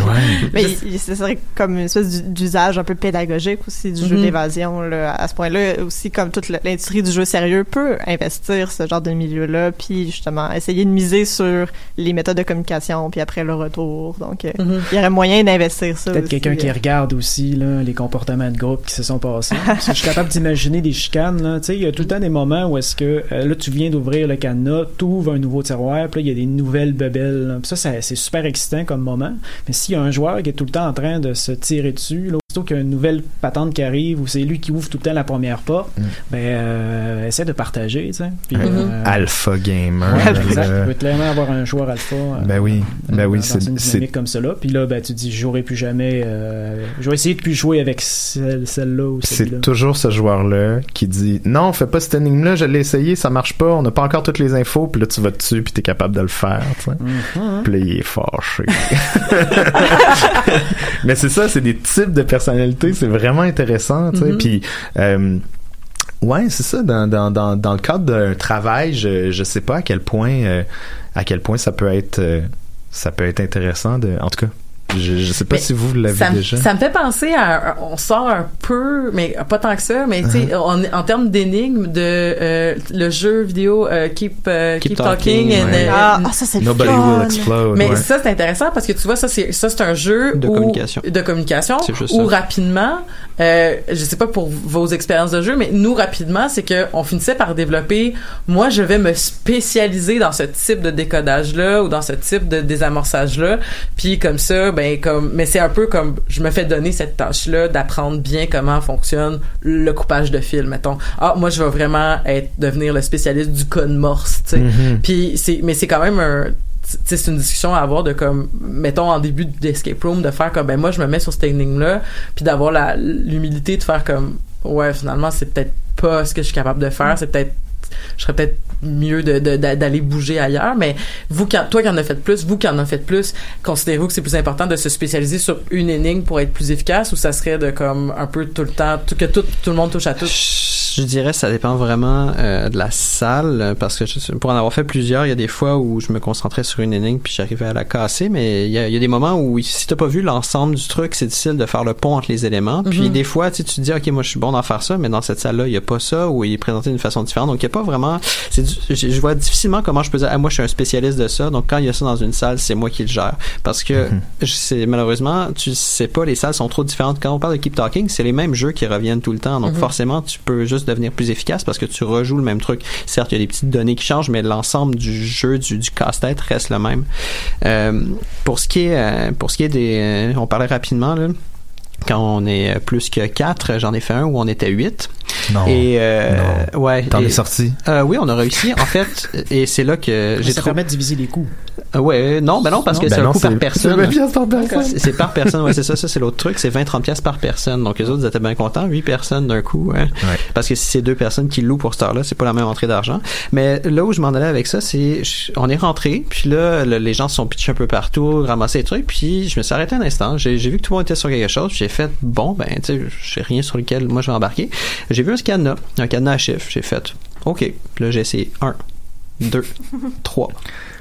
Mais ce serait comme une espèce d'u- d'usage un peu pédagogique aussi du jeu Mhm. d'évasion. là. À ce point-là, aussi comme toute l'industrie du jeu sérieux peut investir ce genre de milieu-là, puis justement essayer de miser sur les méthodes de communication, puis après le retour. Donc, euh, Mhm. il y aurait moyen d'investir ça. Peut-être quelqu'un qui euh. regarde aussi là, les comportements de groupe qui se sont passés. Parce que je suis capable d'imaginer des chicanes. là. Tu sais, il y a tout le temps des moments où est-ce que euh, là tu viens d'ouvrir le cadenas, tu ouvres un nouveau tiroir, puis là il y a des nouvelles bebelles. là. Puis ça, ça- c'est super excitant comme moment. Mais s'il y a un joueur qui est tout le temps en train de se tirer dessus, là, aussitôt qu'il y a une nouvelle patente qui arrive ou c'est lui qui ouvre tout le temps la première porte, Mm. ben euh, essaie de partager. tu sais. Puis, Un euh, Alpha gamer. Ouais, exact. là. Tu peux clairement avoir un joueur alpha. euh, Ben oui, ben oui, c'est une dynamique comme là. Puis là, ben, tu dis, je jouerai plus jamais. euh, je vais essayer de plus jouer avec celle, celle-là ou celui-là. c'est toujours ce joueur-là qui dit non, fais pas cette énigme-là, je l'ai essayé, ça marche pas, on n'a pas encore toutes les infos, puis là tu vas dessus, puis t'es capable de le faire. tu sais. Puis là, il est fâché. Mais c'est ça, c'est des types de c'est vraiment intéressant, tu sais. Mhm. Puis euh, ouais, c'est ça. Dans, dans, dans, dans le cadre d'un travail, je je sais pas à quel point euh, à quel point ça peut être euh, ça peut être intéressant de. En tout cas, je je sais pas Mais si vous l'avez déjà. ça me fait penser à on sort un peu mais pas tant que ça mais tu sais Uh-huh. en termes d'énigmes de euh, le jeu vidéo euh, keep, euh, keep Keep talking, Talking, and, ouais. euh, Ah, ah, ça c'est le Nobody fun. will explode. mais ouais. ça c'est intéressant parce que tu vois ça c'est ça c'est un jeu De où- communication. de communication C'est juste où ça. rapidement euh, je sais pas pour vos expériences de jeu mais nous rapidement c'est que on finissait par développer moi je vais me spécialiser dans ce type de décodage là ou dans ce type de désamorçage là puis comme ça ben comme mais c'est un peu comme je me fais donner cette tâche là d'apprendre bien comment fonctionne le coupage de fil mettons. Ah moi je vais vraiment être devenir le spécialiste du code morse tu sais. Mhm. puis c'est mais c'est quand même un c'est une discussion à avoir de comme mettons en début d'escape room de faire comme ben moi je me mets sur cette énigme là puis d'avoir la l'humilité de faire comme ouais finalement c'est peut-être pas ce que je suis capable de faire c'est peut-être je serais peut-être mieux de, de- d'a- d'aller bouger ailleurs mais vous toi qui en as fait plus vous qui en a fait plus considérez-vous que c'est plus important de se spécialiser sur une énigme pour être plus efficace ou ça serait de comme un peu tout le temps que tout tout le monde touche à tout? Je dirais ça dépend vraiment euh, de la salle euh, parce que je- pour en avoir fait plusieurs, il y a des fois où je me concentrais sur une énigme puis j'arrivais à la casser, mais il y a, il y a des moments où si t'as pas vu l'ensemble du truc, c'est difficile de faire le pont entre les éléments. Puis Mhm. des fois, tu te dis ok moi je suis bon d'en faire ça, mais dans cette salle-là il y a pas ça ou il est présenté d'une façon différente. Donc il y a pas vraiment, c'est du- je, je vois difficilement comment je peux dire ah moi je suis un spécialiste de ça. Donc quand il y a ça dans une salle, c'est moi qui le gère parce que je sais malheureusement tu sais pas les salles sont trop différentes. Quand on parle de keep talking, c'est les mêmes jeux qui reviennent tout le temps. Donc Mhm. forcément, tu peux juste devenir plus efficace parce que tu rejoues le même truc. Certes, il y a des petites données qui changent, mais l'ensemble du jeu, du, du casse-tête reste le même. Euh, pour ce qui est, euh, pour ce qui est des, euh, on parlait rapidement. Quand on est plus que 4, j'en ai fait un où on était 8. Non. Et euh, ouais. T'en es sorti? euh, oui, on a réussi. En fait, et c'est là que j'ai ça trouvé. permet de diviser les coûts. Euh, Ouais, non, ben non, parce que Ben c'est un non, coût par personne. c'est 20 piastres par personne. C'est par personne, ouais, c'est ça, ça c'est l'autre truc, c'est 20-30 pièces par personne. Donc les autres ils étaient bien contents, 8 personnes d'un coup, hein. Ouais. Parce que si c'est deux personnes qui louent pour cette heure-là, c'est pas la même entrée d'argent. Mais là où je m'en allais avec ça, c'est on est rentré, puis là le- les gens se sont pitchés un peu partout, ramassés les trucs, puis je me suis arrêté un instant, j'ai j'ai vu que tout le monde était sur quelque chose, puis j'ai fait bon ben tu sais, j'ai rien sur lequel moi je vais embarquer. J'ai vu un cadenas, un cadenas à chiffres, j'ai fait OK, puis là j'ai essayé 1 2 3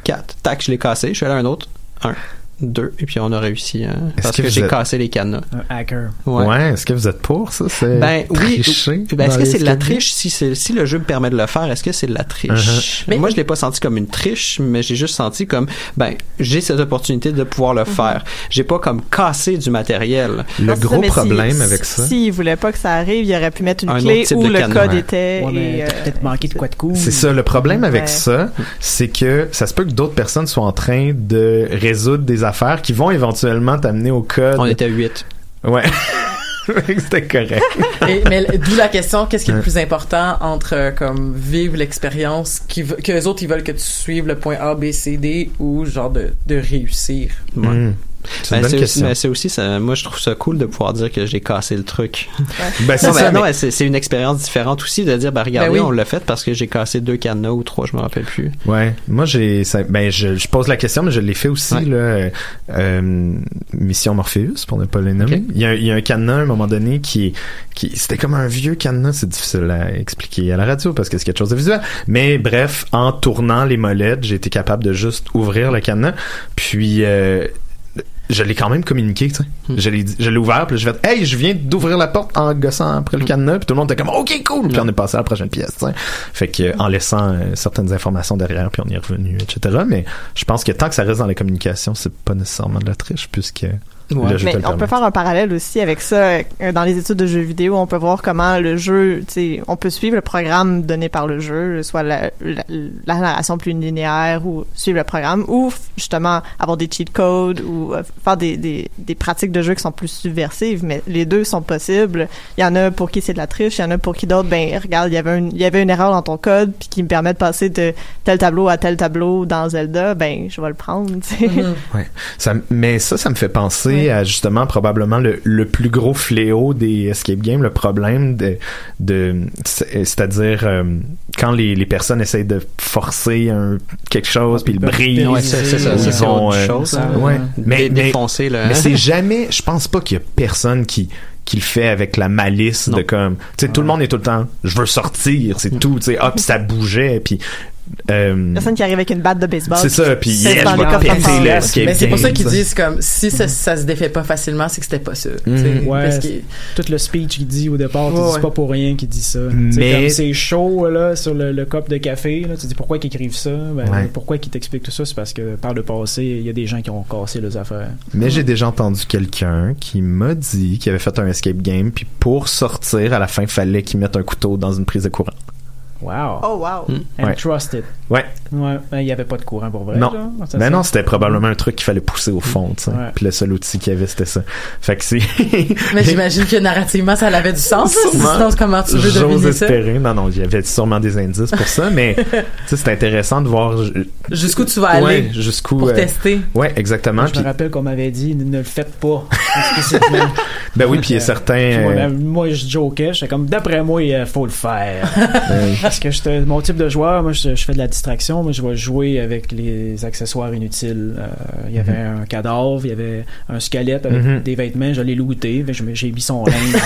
4. Tac, je l'ai cassé, je suis allé à un autre 1 2 et puis on a réussi hein, parce que j'ai êtes- cassé les cadenas. Un hacker. Ouais. Est-ce que vous êtes pour ça? C'est Ben oui. tricher Ben, est-ce que c'est de la triche? Si si le jeu me permet de le faire Est-ce que c'est de la triche? Uh-huh. Mais- Moi, je l'ai pas senti comme une triche, mais j'ai juste senti comme ben j'ai cette opportunité de pouvoir le faire. J'ai pas comme cassé du matériel. Le gros ça, si- problème avec ça. S'il voulait pas que ça arrive, il aurait pu mettre une Un clé où le code ouais. était. Ouais, euh, peut-être manqué de quoi de cool. C'est ça, le problème avec ça, c'est que ça se peut que d'autres personnes soient en train de résoudre des affaires qui vont éventuellement t'amener au code. On était à 8. Ouais. C'était correct. Et- mais d'où la question, qu'est-ce qui est le plus important entre euh, comme vivre l'expérience, qui que les autres ils veulent que tu suives le point A, B, C, D ou genre de, de réussir? Ouais. Mm. C'est une Ben, bonne c'est aussi, question. mais c'est aussi ça, moi je trouve ça cool de pouvoir dire que j'ai cassé le truc. Ben, c'est non, ça, mais non, mais- mais c'est c'est une expérience différente aussi de dire, ben regardez, Ben oui. on l'a fait parce que j'ai cassé deux cadenas ou trois, je me rappelle plus. Ouais, moi j'ai ça- ben je, je pose la question mais je l'ai fait aussi Ouais. là euh, Mission Morpheus pour ne pas les nommer. Il y a il y a un cadenas à un moment donné qui qui c'était comme un vieux cadenas, c'est difficile à expliquer à la radio parce que c'est quelque chose de visuel. Mais bref, en tournant les molettes, j'ai été capable de juste ouvrir le cadenas puis euh, je l'ai quand même communiqué, tu sais. Hmm. Je l'ai je ouvert, puis j'ai fait "Hey, je viens d'ouvrir la porte en gossant après le Hmm. cadenas." Puis tout le monde était comme "OK, cool." Puis on est passé à la prochaine pièce, tu sais. Fait que en laissant euh, certaines informations derrière, puis on y est revenu, etc. Mais je pense que tant que ça reste dans la communication, c'est pas nécessairement de la triche puisque Ouais. Mais on peut faire un parallèle aussi avec ça euh, dans les études de jeux vidéo. On peut voir comment le jeu, tu sais, on peut suivre le programme donné par le jeu, soit la, la, la narration plus linéaire ou suivre le programme, ou justement avoir des cheat codes ou euh, faire des, des, des pratiques de jeu qui sont plus subversives. Mais les deux sont possibles. Il y en a pour qui c'est de la triche, il y en a pour qui d'autres, ben regarde, il y avait une, il y avait une erreur dans ton code puis qui me permet de passer de tel tableau à tel tableau dans Zelda, ben je vais le prendre. tu sais. Mhm. Ça, mais ça, ça me fait penser à justement probablement le, le plus gros fléau des escape games, le problème de, de c'est- c'est-à-dire euh, quand les, les personnes essayent de forcer un, quelque chose puis ils le brisent. Ouais, c'est ça, ils vont, euh, chose. hein. ouais. Mais, mais, défoncer le. mais c'est jamais, je pense pas qu'il y a personne qui qui le fait avec la malice de comme tu sais tout le monde est tout le temps je veux sortir c'est tout tu sais hop ça bougeait puis euh, Personne qui arrive avec une batte de baseball. c'est ça puis C'est yeah, dans je les vais coffres péter forts. le Mais c'est pour ça qu'ils disent comme si ça, ça se défait pas facilement, c'est que c'était pas ça. Mhm. Ouais, Parce que- tout le speech qu'il dit au départ, tu Ouais, dis ouais. c'est pas pour rien qu'il dit ça. Mais- c'est chaud là sur le, le cop de café, là, tu dis pourquoi qu'ils écrivent ça? Ben, Ouais. Pourquoi qu'ils t'expliquent tout ça? C'est parce que par le passé, il y a des gens qui ont cassé les affaires. Mais j'ai déjà entendu quelqu'un qui m'a dit qu'il avait fait un escape game, puis pour sortir, à la fin, fallait qu'il mette un couteau dans une prise de courant. Wow. Oh wow. Hmm. Ouais. And trusted. Ouais. Ouais. Ben, il y avait pas de courant pour vrai. Non. là. Ça, c'est- non, c'était probablement un truc qu'il fallait pousser au fond, tu sais. Ouais. Puis le seul outil qu'il y avait, c'était ça. Fait que c'est... Mais j'imagine que narrativement, ça avait du sens. là. Sûrement. Sinon, comment tu veux J'ose deviner ça? espérer. Non, non, il y avait sûrement des indices pour ça, mais c'est intéressant de voir... Jusqu'où tu vas aller Ouais, jusqu'où... pour euh, tester. Ouais, exactement. Je Puis, me rappelle qu'on m'avait dit ne le faites pas ben oui, puis il y a certains... Euh, ben, moi, je jokais, j'étais comme d'après moi, il faut le faire. Parce que j'étais mon type de joueur, moi je, je fais de la distraction, moi je vais jouer avec les accessoires inutiles. Euh, Il y avait un cadavre, il y avait un squelette avec Mhm. des vêtements, je l'ai looté, j'ai mis son linge.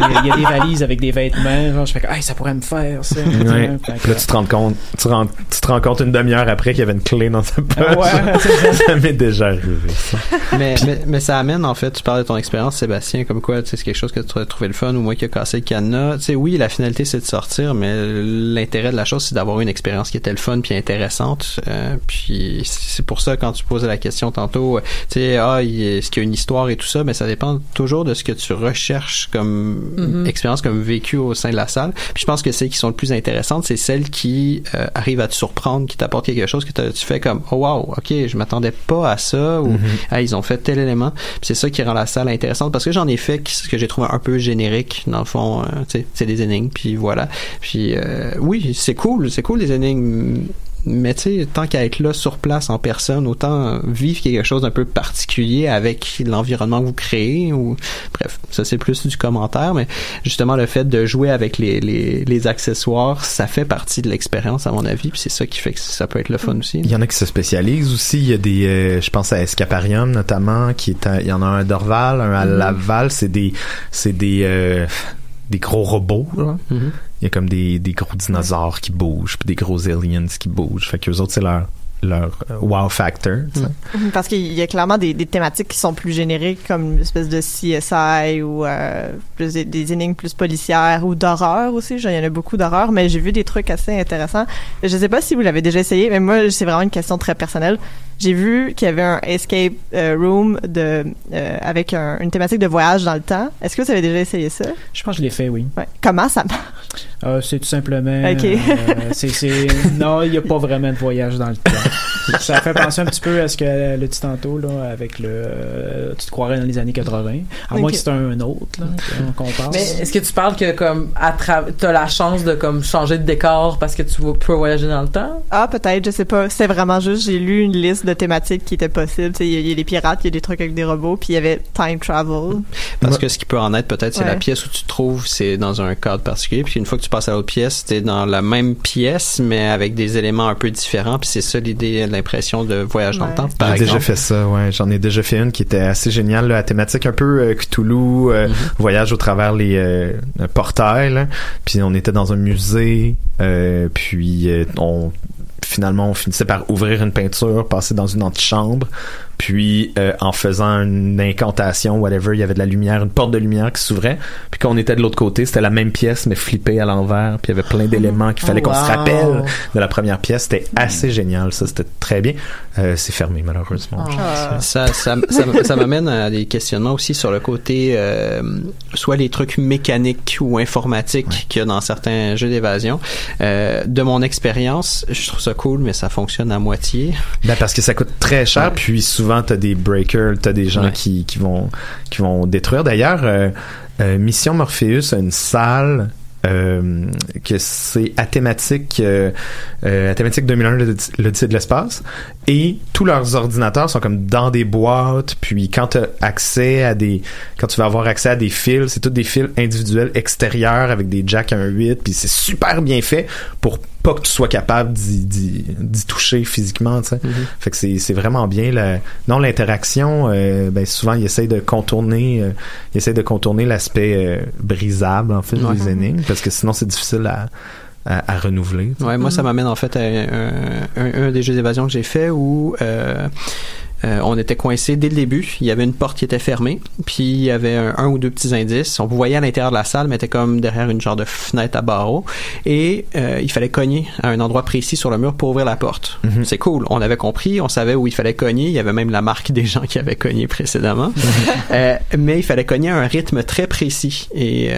Euh, il y a- des valises avec des vêtements, genre, je fais que hey, ça pourrait me faire ça. Ouais. Fait que, Puis là, tu te rends compte, tu, rends- tu te rends compte une demi-heure après qu'il y avait une clé dans sa poche. Ouais, ça. m'est déjà arrivé. ça. mais, mais, mais ça amène, en fait, tu parles de ton expérience, Sébastien, comme quoi, c'est quelque chose que tu as trouvé le fun ou moi qui a cassé le cadenas. Tu sais, oui, la finalité, c'est de sortir, mais l'intérêt de la chose, c'est d'avoir une expérience qui était le fun puis intéressante. Euh, puis c'est pour ça, quand tu posais la question tantôt, euh, tu sais, ah, est-ce qu'il y a une histoire et tout ça, mais ça dépend toujours de ce que tu recherches comme Mhm. expérience, comme vécu au sein de la salle. Puis je pense que celles qui sont le plus intéressantes, c'est celles qui euh, arrivent à te surprendre, qui t'apportent quelque chose que tu fais comme, oh wow, ok, je m'attendais pas à ça, ou ah, ils ont fait tel élément. C'est ça qui rend la salle intéressante parce que j'en ai fait ce que j'ai trouvé un peu générique dans le fond. euh, tu sais, c'est des énigmes, puis voilà. Puis euh, oui, c'est cool, c'est cool les énigmes. Mais tu sais, tant qu'à être là sur place en personne, autant vivre quelque chose d'un peu particulier avec l'environnement que vous créez. Ou bref, ça c'est plus du commentaire, mais justement le fait de jouer avec les, les, les accessoires, ça fait partie de l'expérience à mon avis. Puis c'est ça qui fait que ça peut être le fun aussi. Il y en a qui se spécialisent aussi. Il y a des, euh, je pense à Escaparium notamment, qui est, à- il y en a un à Dorval, un à Mhm. Laval. C'est des, c'est des, euh, des gros robots. Là. Mhm. Il y a comme des, des gros dinosaures qui bougent, puis des gros aliens qui bougent. Fait que eux autres c'est leur leur euh, wow factor. Mhm, Parce qu'il y a clairement des, des thématiques qui sont plus génériques, comme une espèce de CSI ou euh, plus des, des énigmes plus policières ou d'horreur aussi. Il y en a beaucoup d'horreur, mais j'ai vu des trucs assez intéressants. Je sais pas si vous l'avez déjà essayé, mais moi, c'est vraiment une question très personnelle. J'ai vu qu'il y avait un escape euh, room de euh, avec un- une thématique de voyage dans le temps. Est-ce que vous avez déjà essayé ça? Je pense que je l'ai fait, oui. Ouais. Comment ça marche? Euh, c'est tout simplement. Ok. euh, c'est, c'est- non, il n'y a pas vraiment de voyage dans le temps. ça fait penser un petit peu à ce qu'elle a dit tantôt, là, avec le. euh, tu te croirais dans les années 80. À moins que c'est un autre, là, qu'on. Mais est-ce que tu parles que comme à tra- t'as la chance de comme changer de décor parce que tu vas- peux voyager dans le temps? Ah, peut-être, je sais pas. C'est vraiment juste, j'ai lu une liste de thématiques qui étaient possibles. Tu sais, Il y, a- il y a les pirates, il y a des trucs avec des robots, puis il y avait time travel. Parce que ce qui peut en être peut-être, c'est Ouais. la pièce où tu te trouves, c'est dans un cadre particulier. Puis une fois que tu passes à l'autre pièce, t'es dans la même pièce, mais avec des éléments un peu différents. Puis c'est ça l'idée, l'impression de voyage dans le Ouais. temps. Par J'ai déjà fait ça, ouais. J'en ai déjà fait une qui était assez géniale, là, la thématique un peu euh, Cthulhu, euh, voyage au travers les euh, portails. là. Puis on était dans un musée, euh, puis euh, on finalement on finissait par ouvrir une peinture, passer dans une antichambre, puis euh, en faisant une incantation, whatever, il y avait de la lumière, une porte de lumière qui s'ouvrait. Puis quand on était de l'autre côté, c'était la même pièce mais flippée à l'envers, puis il y avait plein d'éléments qu'il fallait Oh, qu'on se rappelle de la première pièce. C'était assez génial, ça, c'était très bien. Euh, c'est fermé malheureusement. Ah. Ça, ça, ça, ça m'amène à des questionnements aussi sur le côté, euh, soit les trucs mécaniques ou informatiques qu'il y a dans certains jeux d'évasion. Euh, de mon expérience, je trouve ça cool, mais ça fonctionne à moitié. Ben parce que ça coûte très cher, Ouais. puis souvent t'as des breakers, t'as des gens Ouais. qui, qui vont qui vont détruire. D'ailleurs, euh, euh, Mission Morpheus a une salle euh, que c'est à thématique euh, euh, à thématique 2001 l'Odyssée l'Odyssée de l'espace et tous leurs ordinateurs sont comme dans des boîtes puis quand tu accès à des quand tu vas avoir accès à des fils c'est tous des fils individuels extérieurs avec des jacks 1.8 puis c'est super bien fait pour pas que tu sois capable d'y, d'y, d'y toucher physiquement tu sais fait que c'est, c'est vraiment bien la, non l'interaction euh, ben souvent ils essayent de contourner euh, ils essayent de contourner l'aspect euh, brisable en fait Ouais. des énigmes parce que sinon c'est difficile à à, à renouveler. Ouais, moi, ça m'amène en fait à un, un, un des jeux d'évasion que j'ai fait où euh, euh, on était coincé dès le début. Il y avait une porte qui était fermée, puis il y avait un, un ou deux petits indices. On voyait à l'intérieur de la salle, mais était comme derrière une genre de fenêtre à barreaux. Et euh, il fallait cogner à un endroit précis sur le mur pour ouvrir la porte. Mhm. C'est cool. On avait compris, on savait où il fallait cogner. Il y avait même la marque des gens qui avaient cogné précédemment. Euh, mais il fallait cogner à un rythme très précis. Et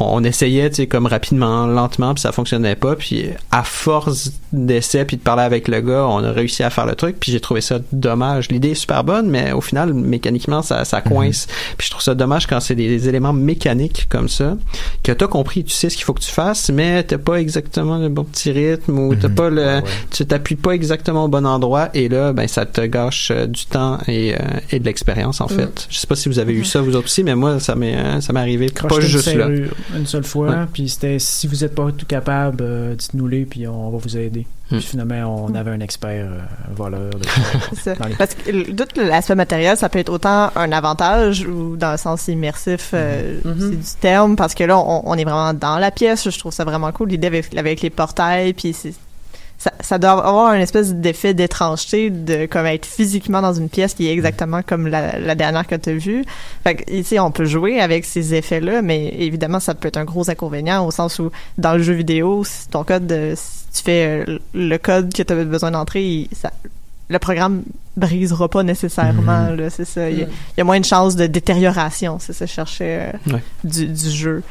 on essayait, tu sais, comme rapidement, lentement, puis ça fonctionnait pas. Puis à force d'essais, puis de parler avec le gars, on a réussi à faire le truc. Puis j'ai trouvé ça dommage. L'idée est super bonne, mais au final, mécaniquement, ça, ça coince. Puis je trouve ça dommage quand c'est des, éléments mécaniques comme ça, que t'as compris, tu sais ce qu'il faut que tu fasses, mais t'as pas exactement le bon petit rythme ou t'as pas le, tu t'appuies pas exactement au bon endroit. Et là, ben ça te gâche euh, du temps et, euh, et de l'expérience en fait. Je sais pas si vous avez eu ça vous autres aussi, mais moi ça m'est euh, ça m'est arrivé pas Crocheter une juste là. une seule fois, Ouais. puis c'était si vous êtes pas tout capable, euh, dites-nous-les, puis on va vous aider. Hmm. Puis finalement, on avait un expert euh, voleur. de- C'est ça. dans les- Parce que tout l'aspect matériel, ça peut être autant un avantage ou dans le sens immersif euh, c'est du terme, parce que là, on, on est vraiment dans la pièce. Je trouve ça vraiment cool, l'idée avec, avec les portails, puis c'est ça, ça doit avoir un espèce d'effet d'étrangeté de comme être physiquement dans une pièce qui est exactement comme la, la dernière que tu as vue. Fait que ici on peut jouer avec ces effets-là, mais évidemment ça peut être un gros inconvénient au sens où dans le jeu vidéo, si ton code, de- si tu fais euh, le code que tu as besoin d'entrer, ça, le programme brisera pas nécessairement. là, C'est ça. Il y, a, il y a moins de chances de détérioration, c'est ça, je cherchais euh, Ouais. du, du jeu.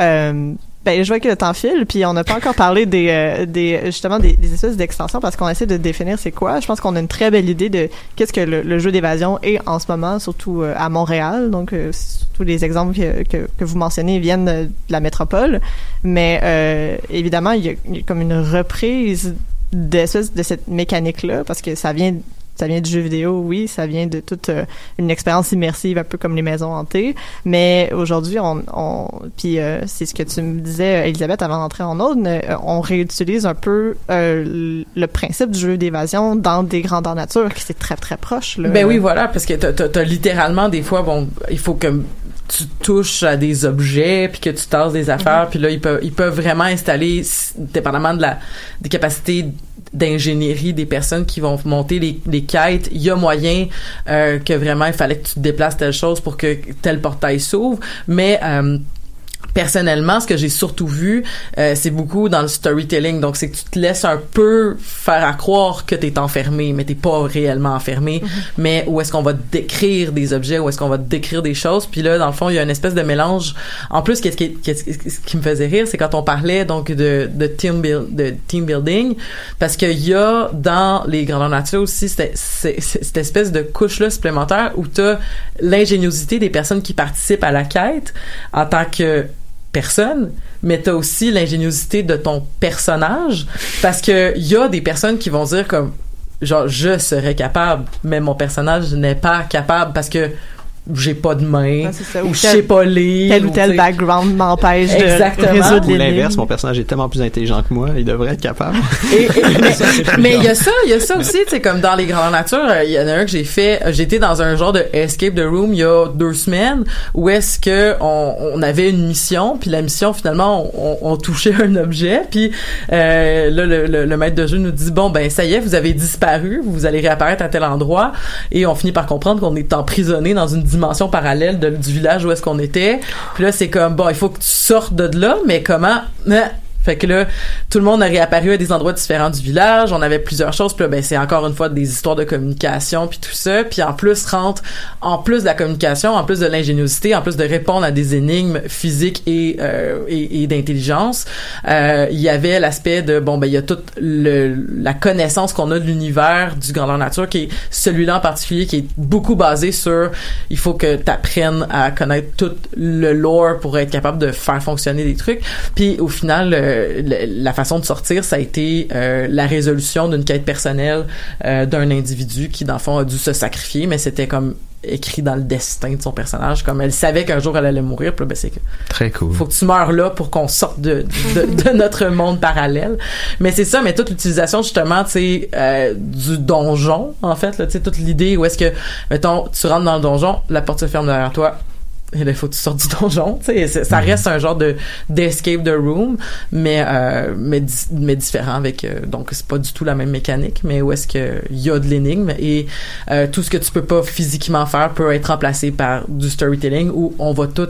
Euh, ben, je vois que le temps file, puis on n'a pas encore parlé des, euh, des justement des, espèces d'extensions parce qu'on essaie de définir c'est quoi. Je pense qu'on a une très belle idée de qu'est-ce que le, jeu d'évasion est en ce moment, surtout euh, à Montréal. Donc, euh, tous les exemples que, que, que vous mentionnez viennent de la métropole, mais euh, évidemment, il y, a, comme une reprise de cette mécanique-là parce que ça vient ça vient du jeu vidéo, oui, ça vient de toute euh, une expérience immersive, un peu comme les maisons hantées. Mais aujourd'hui, on, on puis euh, c'est ce que tu me disais, Elisabeth, avant d'entrer en autre, euh, on réutilise un peu euh, le principe du jeu d'évasion dans des grandeurs nature, qui c'est très très proche. Là. Ben oui, voilà, parce que t'as, littéralement des fois, bon, il faut que tu touches à des objets puis que tu tasses des affaires puis là ils peuvent ils peuvent vraiment installer dépendamment de la des capacités d'ingénierie des personnes qui vont monter les, les quêtes il y a moyen euh, que vraiment il fallait que tu te déplaces telle chose pour que tel portail s'ouvre. Mais euh, personnellement, ce que j'ai surtout vu, euh, c'est beaucoup dans le storytelling. Donc, c'est que tu te laisses un peu faire à croire que t'es enfermé, mais t'es pas réellement enfermé. Mais où est-ce qu'on va décrire des objets, où est-ce qu'on va décrire des choses? Puis là, dans le fond, il y a une espèce de mélange. En plus, qu'est-ce qui, qu'est-ce qui- ce qui me faisait rire, c'est quand on parlait donc de, de team build, de team building, parce qu'il y a dans les grandeurs nature aussi cette espèce de couche-là supplémentaire où t'as l'ingéniosité des personnes qui participent à la quête en tant que personne, mais t'as aussi l'ingéniosité de ton personnage parce que y a des personnes qui vont dire comme genre je serais capable, mais mon personnage n'est pas capable parce que j'ai pas de main c'est ça, ou ou je sais pas lire tel ou tel background m'empêche de Exactement. résoudre Ou l'inverse, mon personnage est tellement plus intelligent que moi, il devrait être capable. Et- et- mais- il y a ça, il y a ça aussi, tu sais, comme dans les grandes natures, euh, il y en a un que j'ai fait, euh, j'étais dans un genre de escape the room il y a deux semaines, où est-ce que on, on avait une mission, puis la mission finalement on, on touchait un objet, puis euh, là le, le- le maître de jeu nous dit bon ben ça y est, vous avez disparu, vous allez réapparaître à tel endroit, et on finit par comprendre qu'on est emprisonné dans une dimension parallèle de- du village où est-ce qu'on était, puis là c'est comme bon il faut que tu sortes de là, mais comment? Fait que là, tout le monde a réapparu à des endroits différents du village. On avait plusieurs choses. Puis là, ben, c'est encore une fois des histoires de communication puis tout ça. Puis en plus rentre, en plus de la communication, en plus de l'ingéniosité, en plus de répondre à des énigmes physiques et euh, et, et d'intelligence, euh, il y avait l'aspect de bon ben il y a toute le, la connaissance qu'on a de l'univers du grandeur nature qui est celui-là en particulier qui est beaucoup basé sur il faut que tu apprennes à connaître tout le lore pour être capable de faire fonctionner des trucs. Puis au final, euh, la façon de sortir, ça a été euh, la résolution d'une quête personnelle euh, d'un individu qui, dans le fond, a dû se sacrifier, mais c'était comme écrit dans le destin de son personnage. Comme elle savait qu'un jour elle allait mourir, puis là, ben, c'est que Très cool. faut que tu meurs là pour qu'on sorte de, de, de notre monde parallèle. Mais c'est ça, mais toute l'utilisation justement, tu sais, euh, du donjon, en fait, tu sais, toute l'idée où est-ce que, mettons, tu rentres dans le donjon, la porte se ferme derrière toi. Et là, il faut que tu sortes du donjon, tu sais, ça reste un genre de d'escape the room, mais euh, mais di- mais différent avec euh, donc c'est pas du tout la même mécanique, mais où est-ce que il y a de l'énigme. Et euh, tout ce que tu peux pas physiquement faire peut être remplacé par du storytelling où on va tout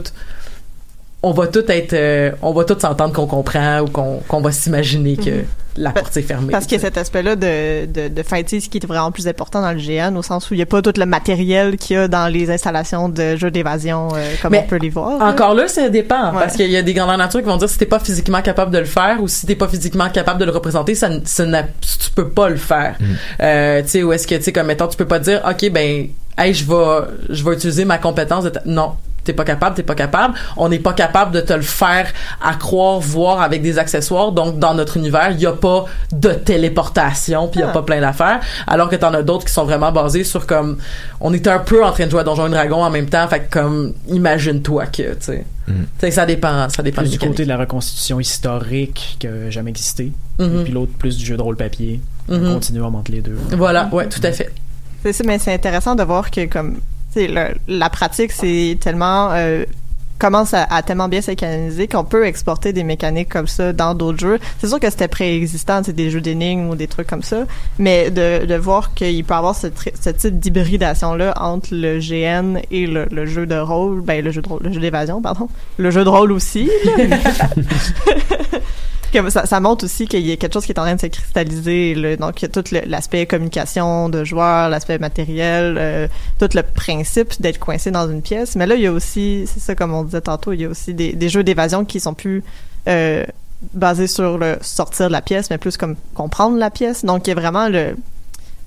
on va tout être euh, on va tout s'entendre qu'on comprend ou qu'on qu'on va s'imaginer que Mhm. La porte est fermée. Parce qu'il y a cet aspect-là de, de, de fighting qui est vraiment plus important dans le GN, au sens où il n'y a pas tout le matériel qu'il y a dans les installations de jeux d'évasion euh, comme Mais on peut les voir. Encore là, ça dépend. Ouais. Parce qu'il y a des grandeurs nature qui vont dire si t'es pas physiquement capable de le faire ou si t'es pas physiquement capable de le représenter, ça, ça tu peux pas le faire. Euh, tu sais, où est-ce que, tu sais, comme mettons, tu peux pas dire, OK, ben, hey, je vais, je vais utiliser ma compétence de Non. T'es pas capable, t'es pas capable. On n'est pas capable de te le faire à croire, voir avec des accessoires. Donc, dans notre univers, il y a pas de téléportation, puis il y a Ah. pas plein d'affaires. Alors que t'en as d'autres qui sont vraiment basés sur comme, on est un peu en train de jouer à Donjons et Dragons en même temps. Fait que comme, imagine-toi que, tu sais. Sais, ça dépend, ça dépend Plus du côté de la reconstitution historique qui a jamais existé. Mhm. Et puis l'autre, plus du jeu de rôle papier. Mhm. Un continuum entre les deux. Voilà, ouais, tout à fait. C'est ça, mais c'est intéressant de voir que comme le- la pratique c'est tellement euh, commence à, à tellement bien s'écaniser qu'on peut exporter des mécaniques comme ça dans d'autres jeux. C'est sûr que c'était préexistant, c'est des jeux d'énigmes ou des trucs comme ça, mais de, de voir qu'il peut y avoir ce, ce type d'hybridation là entre le GN et le, le jeu de rôle, ben le jeu de rôle, le jeu d'évasion, pardon, le jeu de rôle aussi. ça, montre aussi qu'il y a quelque chose qui est en train de se cristalliser. donc, il y a tout l'aspect communication de joueurs, l'aspect matériel, euh, tout le principe d'être coincé dans une pièce. Mais là, il y a aussi, c'est ça comme on disait tantôt, il y a aussi des, jeux d'évasion qui sont plus euh, basés sur le sortir de la pièce, mais plus comme comprendre la pièce. Donc, il y a vraiment le,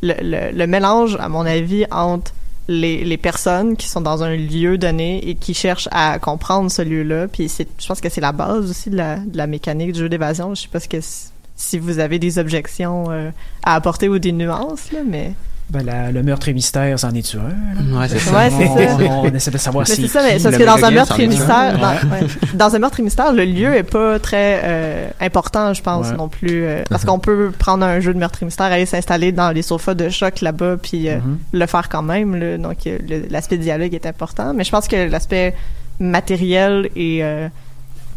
le, le mélange, à mon avis, entre les, les personnes qui sont dans un lieu donné et qui cherchent à comprendre ce lieu-là. Puis je pense que c'est la base aussi de la, de la mécanique du jeu d'évasion. Je sais pas ce que si- si vous avez des objections euh, à apporter ou des nuances, là, mais... Ben, la- le meurtre et mystère, c'en est-tu un? Ouais, c'est ça. Ouais, c'est ça. On, on essaie de savoir Mais si. c'est ça, mais parce que dans un meurtre et mystère, dans, Ouais. ouais. dans un meurtre et mystère, le lieu est pas très euh, important, je pense Ouais. non plus, euh, parce qu'on peut prendre un jeu de meurtre et mystère, aller s'installer dans les sofas de choc là-bas, puis euh, Mhm. le faire quand même. Là, donc le- l'aspect dialogue est important, mais je pense que l'aspect matériel et euh,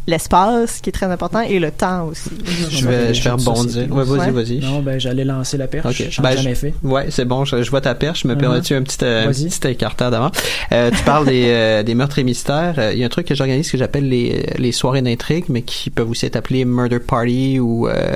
l'espace qui est très important et le temps aussi. Je vais, je vais rebondir. Ouais, vas-y, Ouais. vas-y. Non, ben j'allais lancer la perche. Ok. J'en Ben, ai jamais fait. Ouais, c'est bon, je, je vois ta perche. Me Mhm. permets-tu un petit, euh, petit écarteur d'avant? Euh, tu parles des, euh, des meurtres et mystères. Euh, Il y a un truc que j'organise que j'appelle les, les soirées d'intrigue, mais qui peuvent aussi être appelées murder party ou euh,